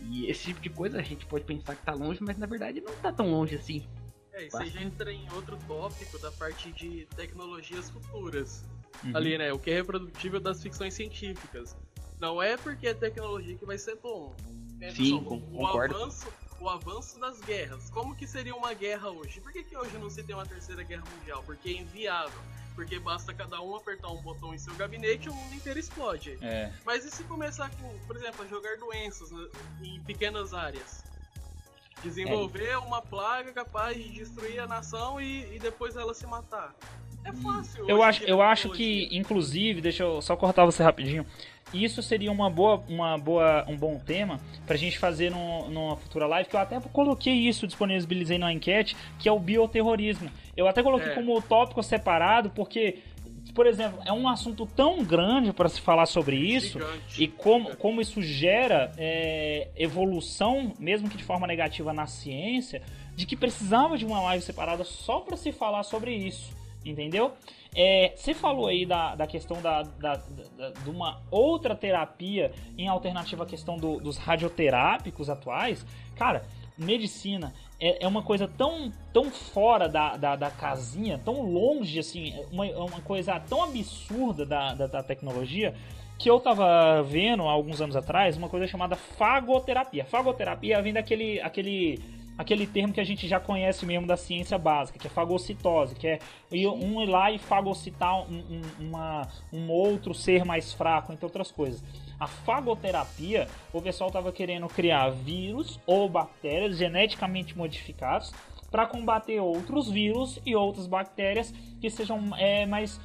E esse tipo de coisa a gente pode pensar que tá longe, mas na verdade não tá tão longe assim. É, isso aí já entra em outro tópico da parte de tecnologias futuras. Uhum. Ali, né? O que é reprodutível das ficções científicas. Não é porque é tecnologia que vai ser bom. É, Sim, o, concordo. avanço, o avanço das guerras. Como que seria uma guerra hoje? Por que, que hoje não se tem uma terceira guerra mundial? Porque é inviável. Porque basta cada um apertar um botão em seu gabinete e o mundo inteiro explode. É. Mas e se começar, com, por exemplo, a jogar doenças né, em pequenas áreas? Desenvolver é. uma plaga capaz de destruir a nação e, e depois ela se matar. É fácil. Eu acho, eu acho que, inclusive, deixa eu só cortar você rapidinho. Isso seria uma boa, uma boa, um bom tema pra gente fazer no, numa futura live, que eu até coloquei isso, disponibilizei na enquete, que é o bioterrorismo. Eu até coloquei é. como tópico separado, porque por exemplo, é um assunto tão grande para se falar sobre isso Gigante. e como, como isso gera é, evolução, mesmo que de forma negativa na ciência, de que precisava de uma live separada só para se falar sobre isso, entendeu? É, você falou aí da, da questão da, da, da, de uma outra terapia em alternativa à questão do, dos radioterápicos atuais. Cara, medicina é, é uma coisa tão, tão fora da, da, da casinha, tão longe, assim, uma, uma coisa tão absurda da, da, da tecnologia que eu tava vendo há alguns anos atrás uma coisa chamada fagoterapia. Fagoterapia vem daquele aquele aquele termo que a gente já conhece mesmo da ciência básica, que é fagocitose, que é um ir lá e fagocitar um, um, uma, um outro ser mais fraco, entre outras coisas. A fagoterapia, o pessoal estava querendo criar vírus ou bactérias geneticamente modificados para combater outros vírus e outras bactérias que sejam é, mais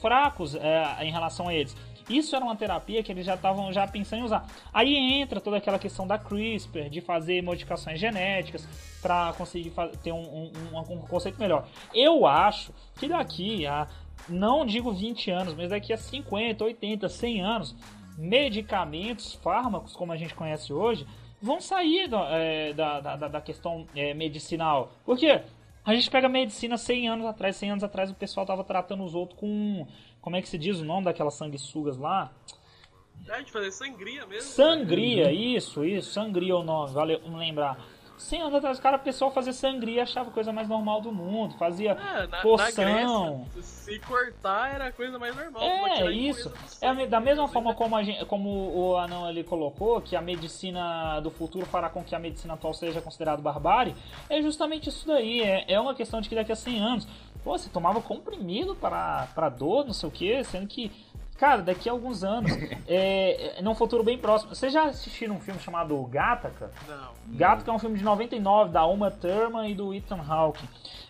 fracos é, em relação a eles. Isso era uma terapia que eles já estavam já pensando em usar. Aí entra toda aquela questão da CRISPR, de fazer modificações genéticas para conseguir ter um, um, um, conceito melhor. Eu acho que daqui a, não digo 20 anos, mas daqui a 50, 80, 100 anos, medicamentos, fármacos, como a gente conhece hoje, vão sair do, é, da, da, da, questão é, medicinal. Por quê? A gente pega medicina 100 anos atrás, 100 anos atrás o pessoal tava tratando os outros com. Como é que se diz o nome daquelas sanguessugas lá? É, de fazer sangria mesmo. Sangria, né? isso, isso, sangria é o nome, valeu, não lembrar. 100 anos atrás, cara, o pessoal fazia sangria achava a coisa mais normal do mundo. Fazia é, na, poção. Na Grécia, se cortar era a coisa mais normal. É, isso. É da mesma forma como, a gente, como o Anão ali colocou, que a medicina do futuro fará com que a medicina atual seja considerada barbárie, é justamente isso daí. É, é uma questão de que daqui a 100 anos Pô, você tomava comprimido para, para dor, não sei o que, sendo que, cara, daqui a alguns anos, é, é, num futuro bem próximo. Vocês já assistiram um filme chamado Gataca? Não. Gataca é um filme de 99, da Uma Thurman e do Ethan Hawke.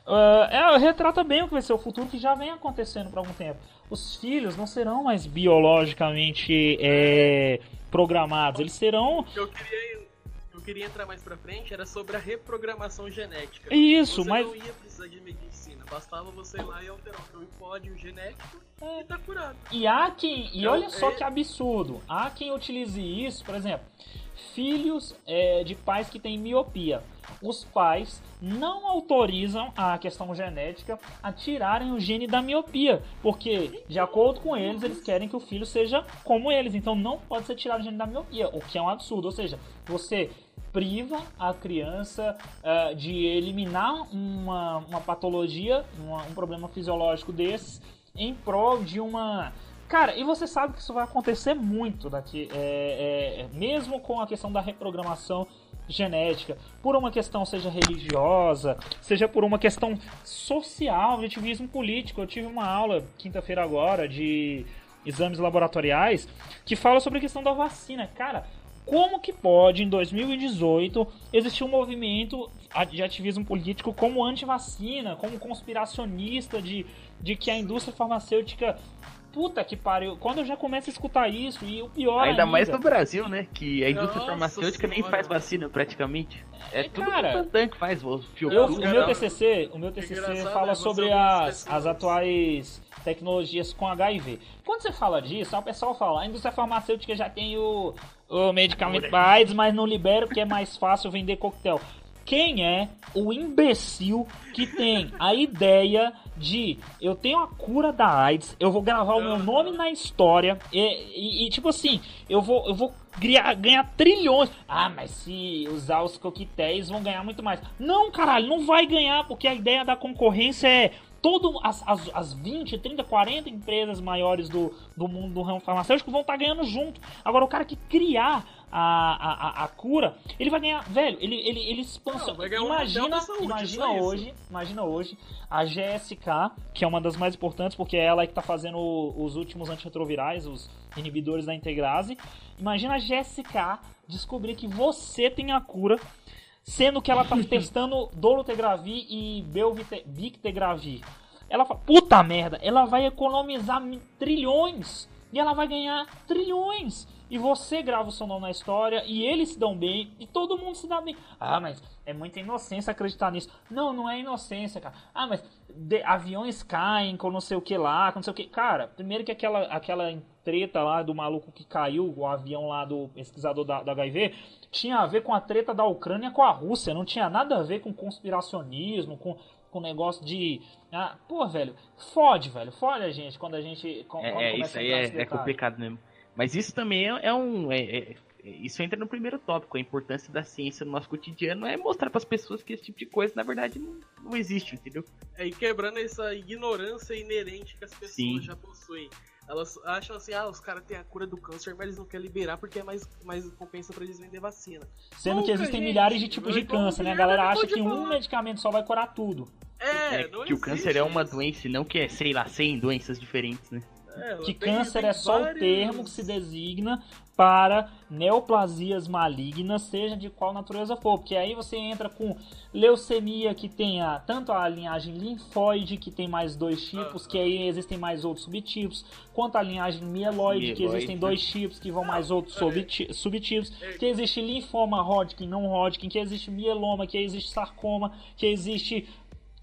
Uh, é, retrata bem o que vai ser o futuro que já vem acontecendo por algum tempo. Os filhos não serão mais biologicamente é, programados, eles serão Eu queria, eu queria entrar mais pra frente, era sobre a reprogramação genética. Isso, você mas- não ia precisar de medicina, bastava você ir lá e alterar o código genético É. e tá curado. E há quem. E Então, olha só é- que absurdo. Há quem utilize isso, por exemplo, filhos é, de pais que têm miopia. Os pais não autorizam a questão genética a tirarem o gene da miopia, porque de acordo com eles, eles querem que o filho seja como eles, então não pode ser tirado o gene da miopia, o que é um absurdo. Ou seja, você priva a criança eh, de eliminar uma, uma patologia, uma- um problema fisiológico desses, em prol de uma. Cara, e você sabe que isso vai acontecer muito daqui, é, é, mesmo com a questão da reprogramação genética, por uma questão seja religiosa, seja por uma questão social, de ativismo político. Eu tive uma aula quinta-feira agora de exames laboratoriais que fala sobre a questão da vacina. Cara, como que pode, em 2018, existir um movimento de ativismo político como anti-vacina, como conspiracionista de, de que a indústria farmacêutica. Puta que pariu. Quando eu já começo a escutar isso, e o pior Ainda mais ainda, no Brasil, né? Que a indústria Nossa farmacêutica nem senhora. faz vacina praticamente. É, É, tudo cara. que faz, o Eu, o Cara, meu TCC, o meu TCC fala é você sobre as, as atuais tecnologias com HIV. Quando você fala disso, o pessoal fala, a indústria farmacêutica já tem o, o medicamento para AIDS, mas não libera porque é mais fácil vender coquetel. Quem é o imbecil que tem a ideia de eu tenho a cura da AIDS, eu vou gravar o meu nome na história e, e- e, tipo assim, eu vou, eu vou ganhar, ganhar trilhões. Ah, mas se usar os coquetéis vão ganhar muito mais. Não, caralho, não vai ganhar porque a ideia da concorrência é todo as, as, as 20, 30, 40 empresas maiores do, do mundo do ramo farmacêutico vão estar ganhando junto. Agora, o cara que criar a, a, a, cura, ele vai ganhar, velho, ele, ele, ele expansão. Um Imagina, imagina só isso. hoje, imagina hoje a GSK, que é uma das mais importantes, porque é ela que está fazendo os últimos antirretrovirais, os inibidores da integrase. Imagina a GSK descobrir que você tem a cura, sendo que ela tá testando dolutegravir e Bictegravir. Ela fala, puta merda, ela vai economizar mi- trilhões e ela vai ganhar trilhões. E você grava o seu nome na história e eles se dão bem e todo mundo se dá bem. Ah, mas é muita inocência acreditar nisso. Não, não é inocência, cara. Ah, mas de- aviões caem com não sei o que lá, com não sei o que. Cara, primeiro que aquela, aquela treta lá do maluco que caiu, o avião lá do pesquisador da, do HIV, tinha a ver com a treta da Ucrânia com a Rússia. Não tinha nada a ver com conspiracionismo, com com negócio de. Ah, pô, velho, fode, velho, fode a gente quando a gente. quando É, é, isso aí é, é complicado mesmo. Mas isso também é, é um. é- é- isso entra no primeiro tópico. A importância da ciência no nosso cotidiano é mostrar para as pessoas que esse tipo de coisa, na verdade, não, não existe, entendeu? É, e quebrando essa ignorância inerente que as pessoas Sim. já possuem. Elas acham assim, ah, os caras têm a cura do câncer, mas eles não querem liberar porque é mais, mais compensa pra eles vender vacina. Sendo que Nunca, existem gente. milhares de tipos de o câncer, né? A galera acha que um falar. medicamento só vai curar tudo. É, É, não que o existe câncer é uma doença e não que é, sei lá, 100 doenças diferentes, né? É, Que tem- câncer tem é só o vários- termo que se designa para neoplasias malignas, seja de qual natureza for. Porque aí você entra com leucemia, que tem a, tanto a linhagem linfóide, que tem mais dois tipos, que aí existem mais outros subtipos, quanto a linhagem mieloide, que Mieloide, existem né? dois tipos, que vão mais outros é. subti- subtipos, É. que existe linfoma Hodgkin, não Hodgkin, que existe mieloma, que existe sarcoma, que existe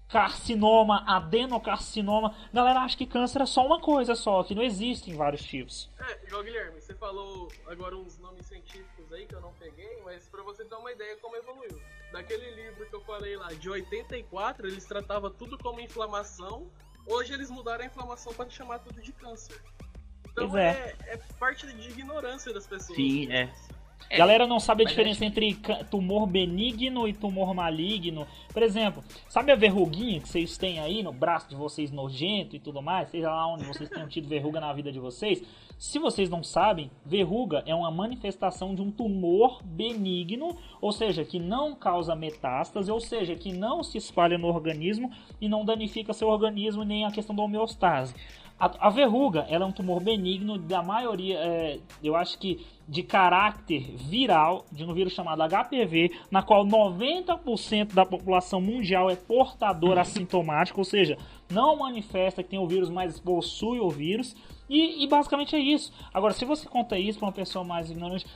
carcinoma, adenocarcinoma. Galera acha que câncer é só uma coisa só, que não existem vários tipos. É, igual Guilherme, você falou agora uns nomes científicos aí que eu não peguei, mas pra você ter uma ideia como evoluiu. Daquele livro que eu falei lá, de 84, eles tratavam tudo como inflamação. Hoje eles mudaram a inflamação para chamar tudo de câncer. Então é. é. é parte de ignorância das pessoas. Sim, é. É, Galera não sabe a diferença entre tumor benigno e tumor maligno. Por exemplo, sabe a verruguinha que vocês têm aí no braço de vocês nojento e tudo mais? Seja lá onde vocês tenham tido verruga na vida de vocês. Se vocês não sabem, verruga é uma manifestação de um tumor benigno, ou seja, que não causa metástase, ou seja, que não se espalha no organismo e não danifica seu organismo nem a questão da homeostase. A, a verruga ela é um tumor benigno da maioria, é, eu acho que de caráter viral, de um vírus chamado HPV, na qual 90% da população mundial é portador assintomático, ou seja, não manifesta que tem o vírus, mas possui o vírus. E, e basicamente é isso. Agora, se você conta isso para uma pessoa mais ignorante,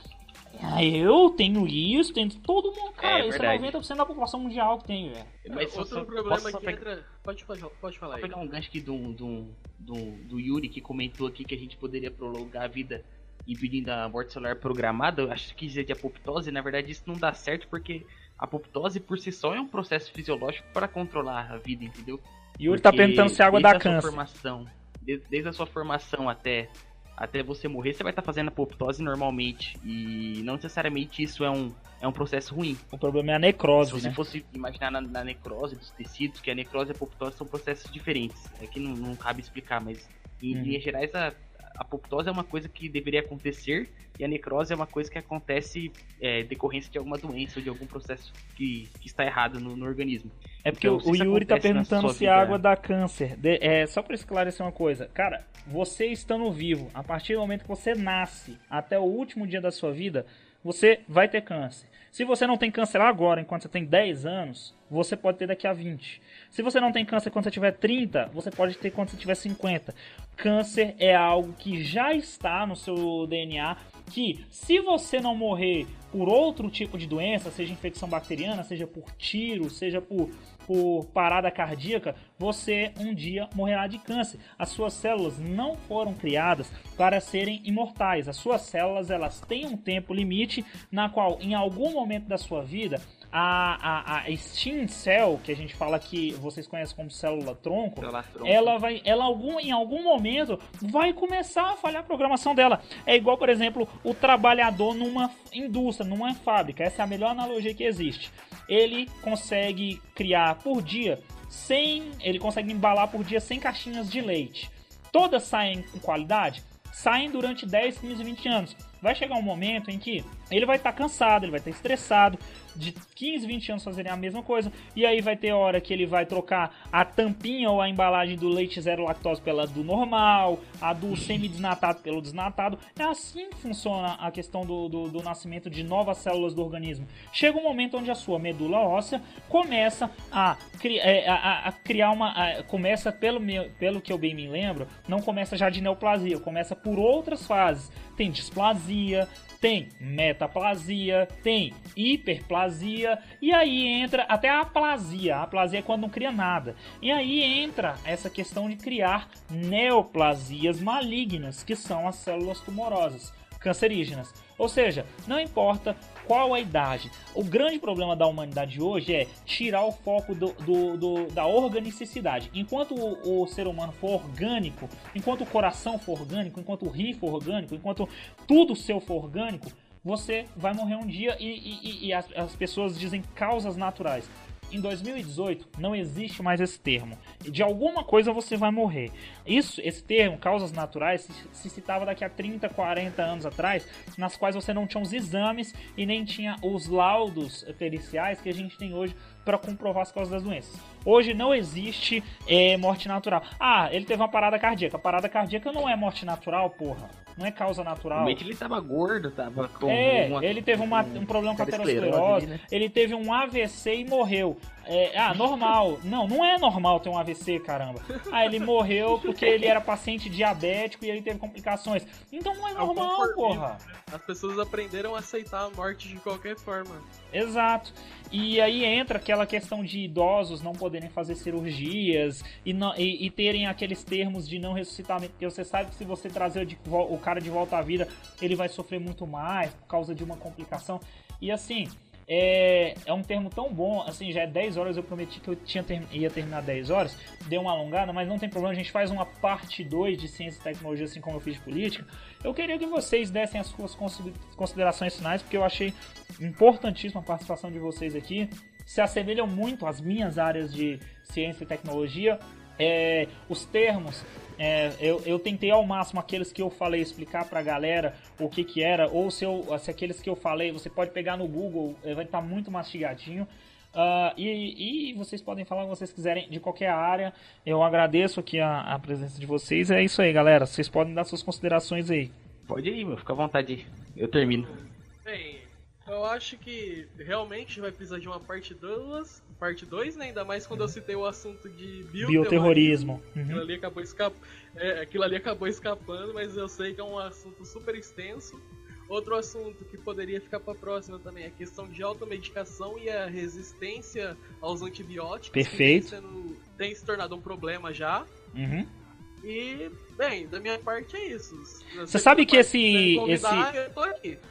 ah, eu tenho isso, tenho todo mundo, cara. É, isso é 90% da população mundial que tem, velho. Mas outro só, problema que pegar... entra. Pode, pode, pode falar aí. Vou pegar um gancho aqui do, do, do, do Yuri que comentou aqui que a gente poderia prolongar a vida impedindo a morte celular programada. Eu acho que dizer de apoptose, na verdade, isso não dá certo porque a apoptose por si só é um processo fisiológico para controlar a vida, entendeu? Yuri tá perguntando se a água dá câncer. Formação, desde, desde a sua formação até até você morrer, você vai estar tá fazendo apoptose normalmente. E não necessariamente isso é um, é um processo ruim. O problema é a necrose. Se você né? fosse imaginar na, na, necrose dos tecidos, que a necrose e a apoptose são processos diferentes. É que não, não cabe explicar, mas em hum. linhas gerais a, a apoptose é uma coisa que deveria acontecer e a necrose é uma coisa que acontece é, decorrência de alguma doença ou de algum processo que, que está errado no, no organismo. É porque então, o Yuri está perguntando se a água dá câncer. De, é, só para esclarecer uma coisa, cara, você estando vivo, a partir do momento que você nasce até o último dia da sua vida, você vai ter câncer. Se você não tem câncer agora, enquanto você tem 10 anos, você pode ter daqui a 20. Se você não tem câncer quando você tiver 30, você pode ter quando você tiver 50. Câncer é algo que já está no seu DNA, que se você não morrer por outro tipo de doença, seja infecção bacteriana, seja por tiro, seja por por parada cardíaca, você um dia morrerá de câncer. As suas células não foram criadas para serem imortais. As suas células elas têm um tempo limite na qual, em algum momento da sua vida, a, a, a stem cell, que a gente fala que vocês conhecem como célula tronco, tronco. ela vai, ela algum, em algum momento vai começar a falhar a programação dela. É igual, por exemplo, o trabalhador numa indústria, numa fábrica. Essa é a melhor analogia que existe ele consegue criar por dia 100, ele consegue embalar por dia 100 caixinhas de leite. Todas saem com qualidade? Saem durante 10, 15, 20 anos. Vai chegar um momento em que ele vai estar tá cansado, ele vai estar tá estressado, de 15, 20 anos fazerem a mesma coisa. E aí vai ter hora que ele vai trocar a tampinha ou a embalagem do leite zero lactose pela do normal, a do semi-desnatado pelo desnatado. É assim que funciona a questão do, do, do, nascimento de novas células do organismo. Chega um momento onde a sua medula óssea começa a, é, a, a, a criar uma. A, começa, pelo, meu, pelo que eu bem me lembro, não começa já de neoplasia, começa por outras fases. Tem displasia, tem metaplasia, tem hiperplasia e aí entra até a aplasia. A aplasia é quando não cria nada. E aí entra essa questão de criar neoplasias malignas, que são as células tumorosas cancerígenas. Ou seja, não importa qual a idade. O grande problema da humanidade hoje é tirar o foco do, do, do da organicidade. Enquanto o, o, ser humano for orgânico, enquanto o coração for orgânico, enquanto o rim for orgânico, enquanto tudo seu for orgânico, você vai morrer um dia e, e, e as, as pessoas dizem causas naturais em 2018 não existe mais esse termo. De alguma coisa você vai morrer. Isso, esse termo, causas naturais, se, se citava daqui a 30, 40 anos atrás, nas quais você não tinha os exames e nem tinha os laudos periciais que a gente tem hoje para comprovar as causas das doenças. Hoje não existe é, morte natural. Ah, ele teve uma parada cardíaca. A parada cardíaca não é morte natural, porra. Não é causa natural. Realmente ele tava gordo, tava com. É, uma, ele teve uma, um problema com a aterosclerose, né? ele teve um AVC e morreu. É, ah, normal. Não, não é normal ter um AVC, caramba. Ah, ele morreu porque ele era paciente diabético e ele teve complicações. Então não é, é normal, é porra. As pessoas aprenderam a aceitar a morte de qualquer forma. Exato. E aí entra aquela questão de idosos não poderem fazer cirurgias e, não, e, e terem aqueles termos de não ressuscitamento, porque você sabe que se você trazer o cara de volta à vida, ele vai sofrer muito mais por causa de uma complicação. E assim, é, é um termo tão bom, assim, já é 10 horas, eu prometi que eu tinha ter, ia terminar 10 horas, deu uma alongada, mas não tem problema, a gente faz uma parte 2 de ciência e tecnologia, assim como eu fiz de política. Eu queria que vocês dessem as suas considerações finais, porque eu achei importantíssima a participação de vocês aqui. Se assemelham muito às minhas áreas de ciência e tecnologia. É, os termos é, eu, eu, tentei ao máximo aqueles que eu falei explicar pra galera o que que era, ou se, eu, se aqueles que eu falei, você pode pegar no Google, é, vai estar tá muito mastigadinho. Uh, e, e, vocês podem falar o que vocês quiserem de qualquer área. Eu agradeço aqui a, a, presença de vocês. É isso aí, galera. Vocês podem dar suas considerações aí. Pode ir, meu. Fica à vontade. Eu termino. Eu acho que realmente vai precisar de uma parte 2, parte 2, né? Ainda mais quando eu citei o assunto de bioterrorismo. bioterrorismo. Uhum. Aquilo, ali acabou escap... É, aquilo ali acabou escapando, mas eu sei que é um assunto super extenso. Outro assunto que poderia ficar para próxima também é a questão de automedicação e a resistência aos antibióticos. Perfeito. Tem, sendo... tem se tornado um problema já. Uhum. E, bem, da minha parte é isso. Você sabe que esse. esse...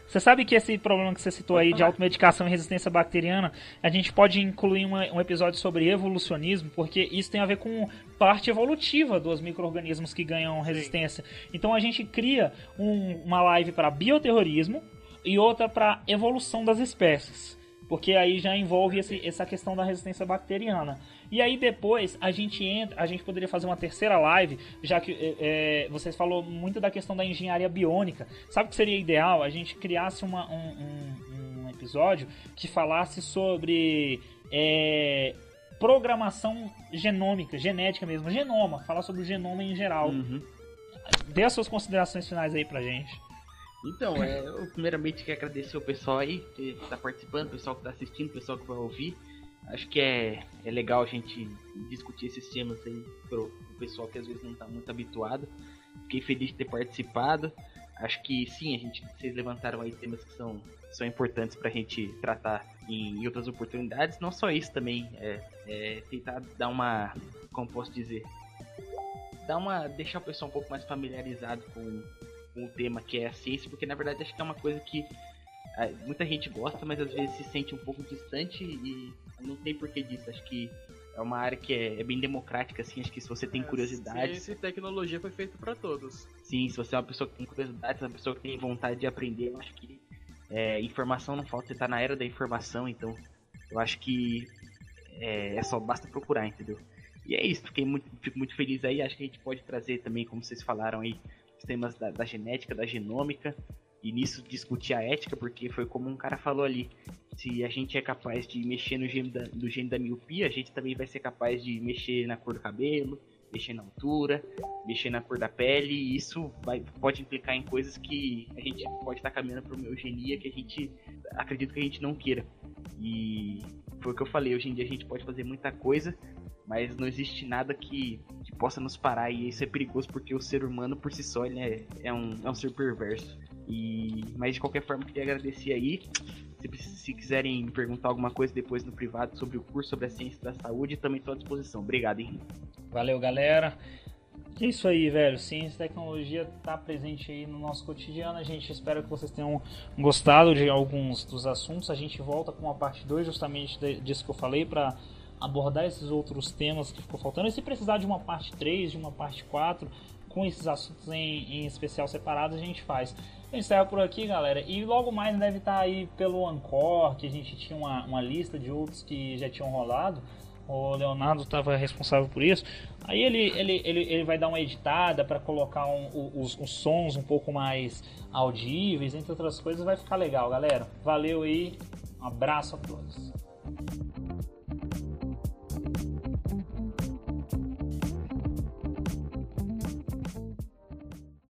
Você sabe que esse problema que você citou aí de automedicação e resistência bacteriana, a gente pode incluir uma, um episódio sobre evolucionismo, porque isso tem a ver com parte evolutiva dos micro-organismos que ganham resistência. Sim. Então a gente cria um, uma live para bioterrorismo e outra para evolução das espécies. Porque aí já envolve esse, essa questão da resistência bacteriana. E aí depois a gente entra, a gente poderia fazer uma terceira live, já que é, é você falou muito da questão da engenharia biônica. Sabe o que seria ideal? A gente criasse uma, um, um, um episódio que falasse sobre é, programação genômica, genética mesmo, genoma, falar sobre o genoma em geral. Uhum. Dê as suas considerações finais aí pra gente. Então, é, eu primeiramente quero agradecer o pessoal aí que está participando, o pessoal que está assistindo, o pessoal que vai ouvir. Acho que é, é legal a gente discutir esses temas aí pro, pessoal que às vezes não está muito habituado. Fiquei feliz de ter participado. Acho que sim, a gente, vocês levantaram aí temas que são, são importantes para a gente tratar em, em, outras oportunidades. Não só isso também, é, é, tentar dar uma, como posso dizer, dar uma, deixar o pessoal um pouco mais familiarizado com, com o tema que é a ciência, porque na verdade acho que é uma coisa que é, muita gente gosta, mas às vezes se sente um pouco distante e não tem porquê disso. Acho que é uma área que é, é bem democrática, assim. Acho que se você tem é, curiosidade. Ciência e tecnologia foi feito para todos. Sim, se você é uma pessoa que tem curiosidade, se é uma pessoa que tem vontade de aprender, eu acho que é, informação não falta. Você tá na era da informação, então eu acho que é, é só basta procurar, entendeu? E é isso, fiquei muito, fico muito feliz aí. Acho que a gente pode trazer também, como vocês falaram aí, os temas da, da genética, da genômica e nisso discutir a ética, porque foi como um cara falou ali: se a gente é capaz de mexer no gene da, no gene da miopia, a gente também vai ser capaz de mexer na cor do cabelo, mexer na altura, mexer na cor da pele, e isso vai, pode implicar em coisas que a gente pode estar caminhando para uma eugenia que a gente acredita que a gente não queira. E foi o que eu falei: hoje em dia a gente pode fazer muita coisa, mas não existe nada que, que possa nos parar, e isso é perigoso porque o ser humano por si só ele é, é, um, é um ser perverso. E, mas de qualquer forma, queria agradecer aí. Se, se quiserem me perguntar alguma coisa depois no privado sobre o curso, sobre a ciência da saúde, também estou à disposição. Obrigado, hein? Valeu, galera. É isso aí, velho. Ciência e tecnologia está presente aí no nosso cotidiano. A gente espera que vocês tenham gostado de alguns dos assuntos. A gente volta com a parte 2, justamente disso que eu falei, para abordar esses outros temas que ficou faltando. E se precisar de uma parte 3, de uma parte 4, com esses assuntos em, em especial separados, a gente faz. Eu encerro por aqui, galera. E logo mais deve estar aí pelo Ancor, que a gente tinha uma, uma lista de outros que já tinham rolado. O Leonardo estava responsável por isso. Aí ele, ele, ele, ele vai dar uma editada para colocar um, os, os sons um pouco mais audíveis, entre outras coisas. Vai ficar legal, galera. Valeu aí. Um abraço a todos.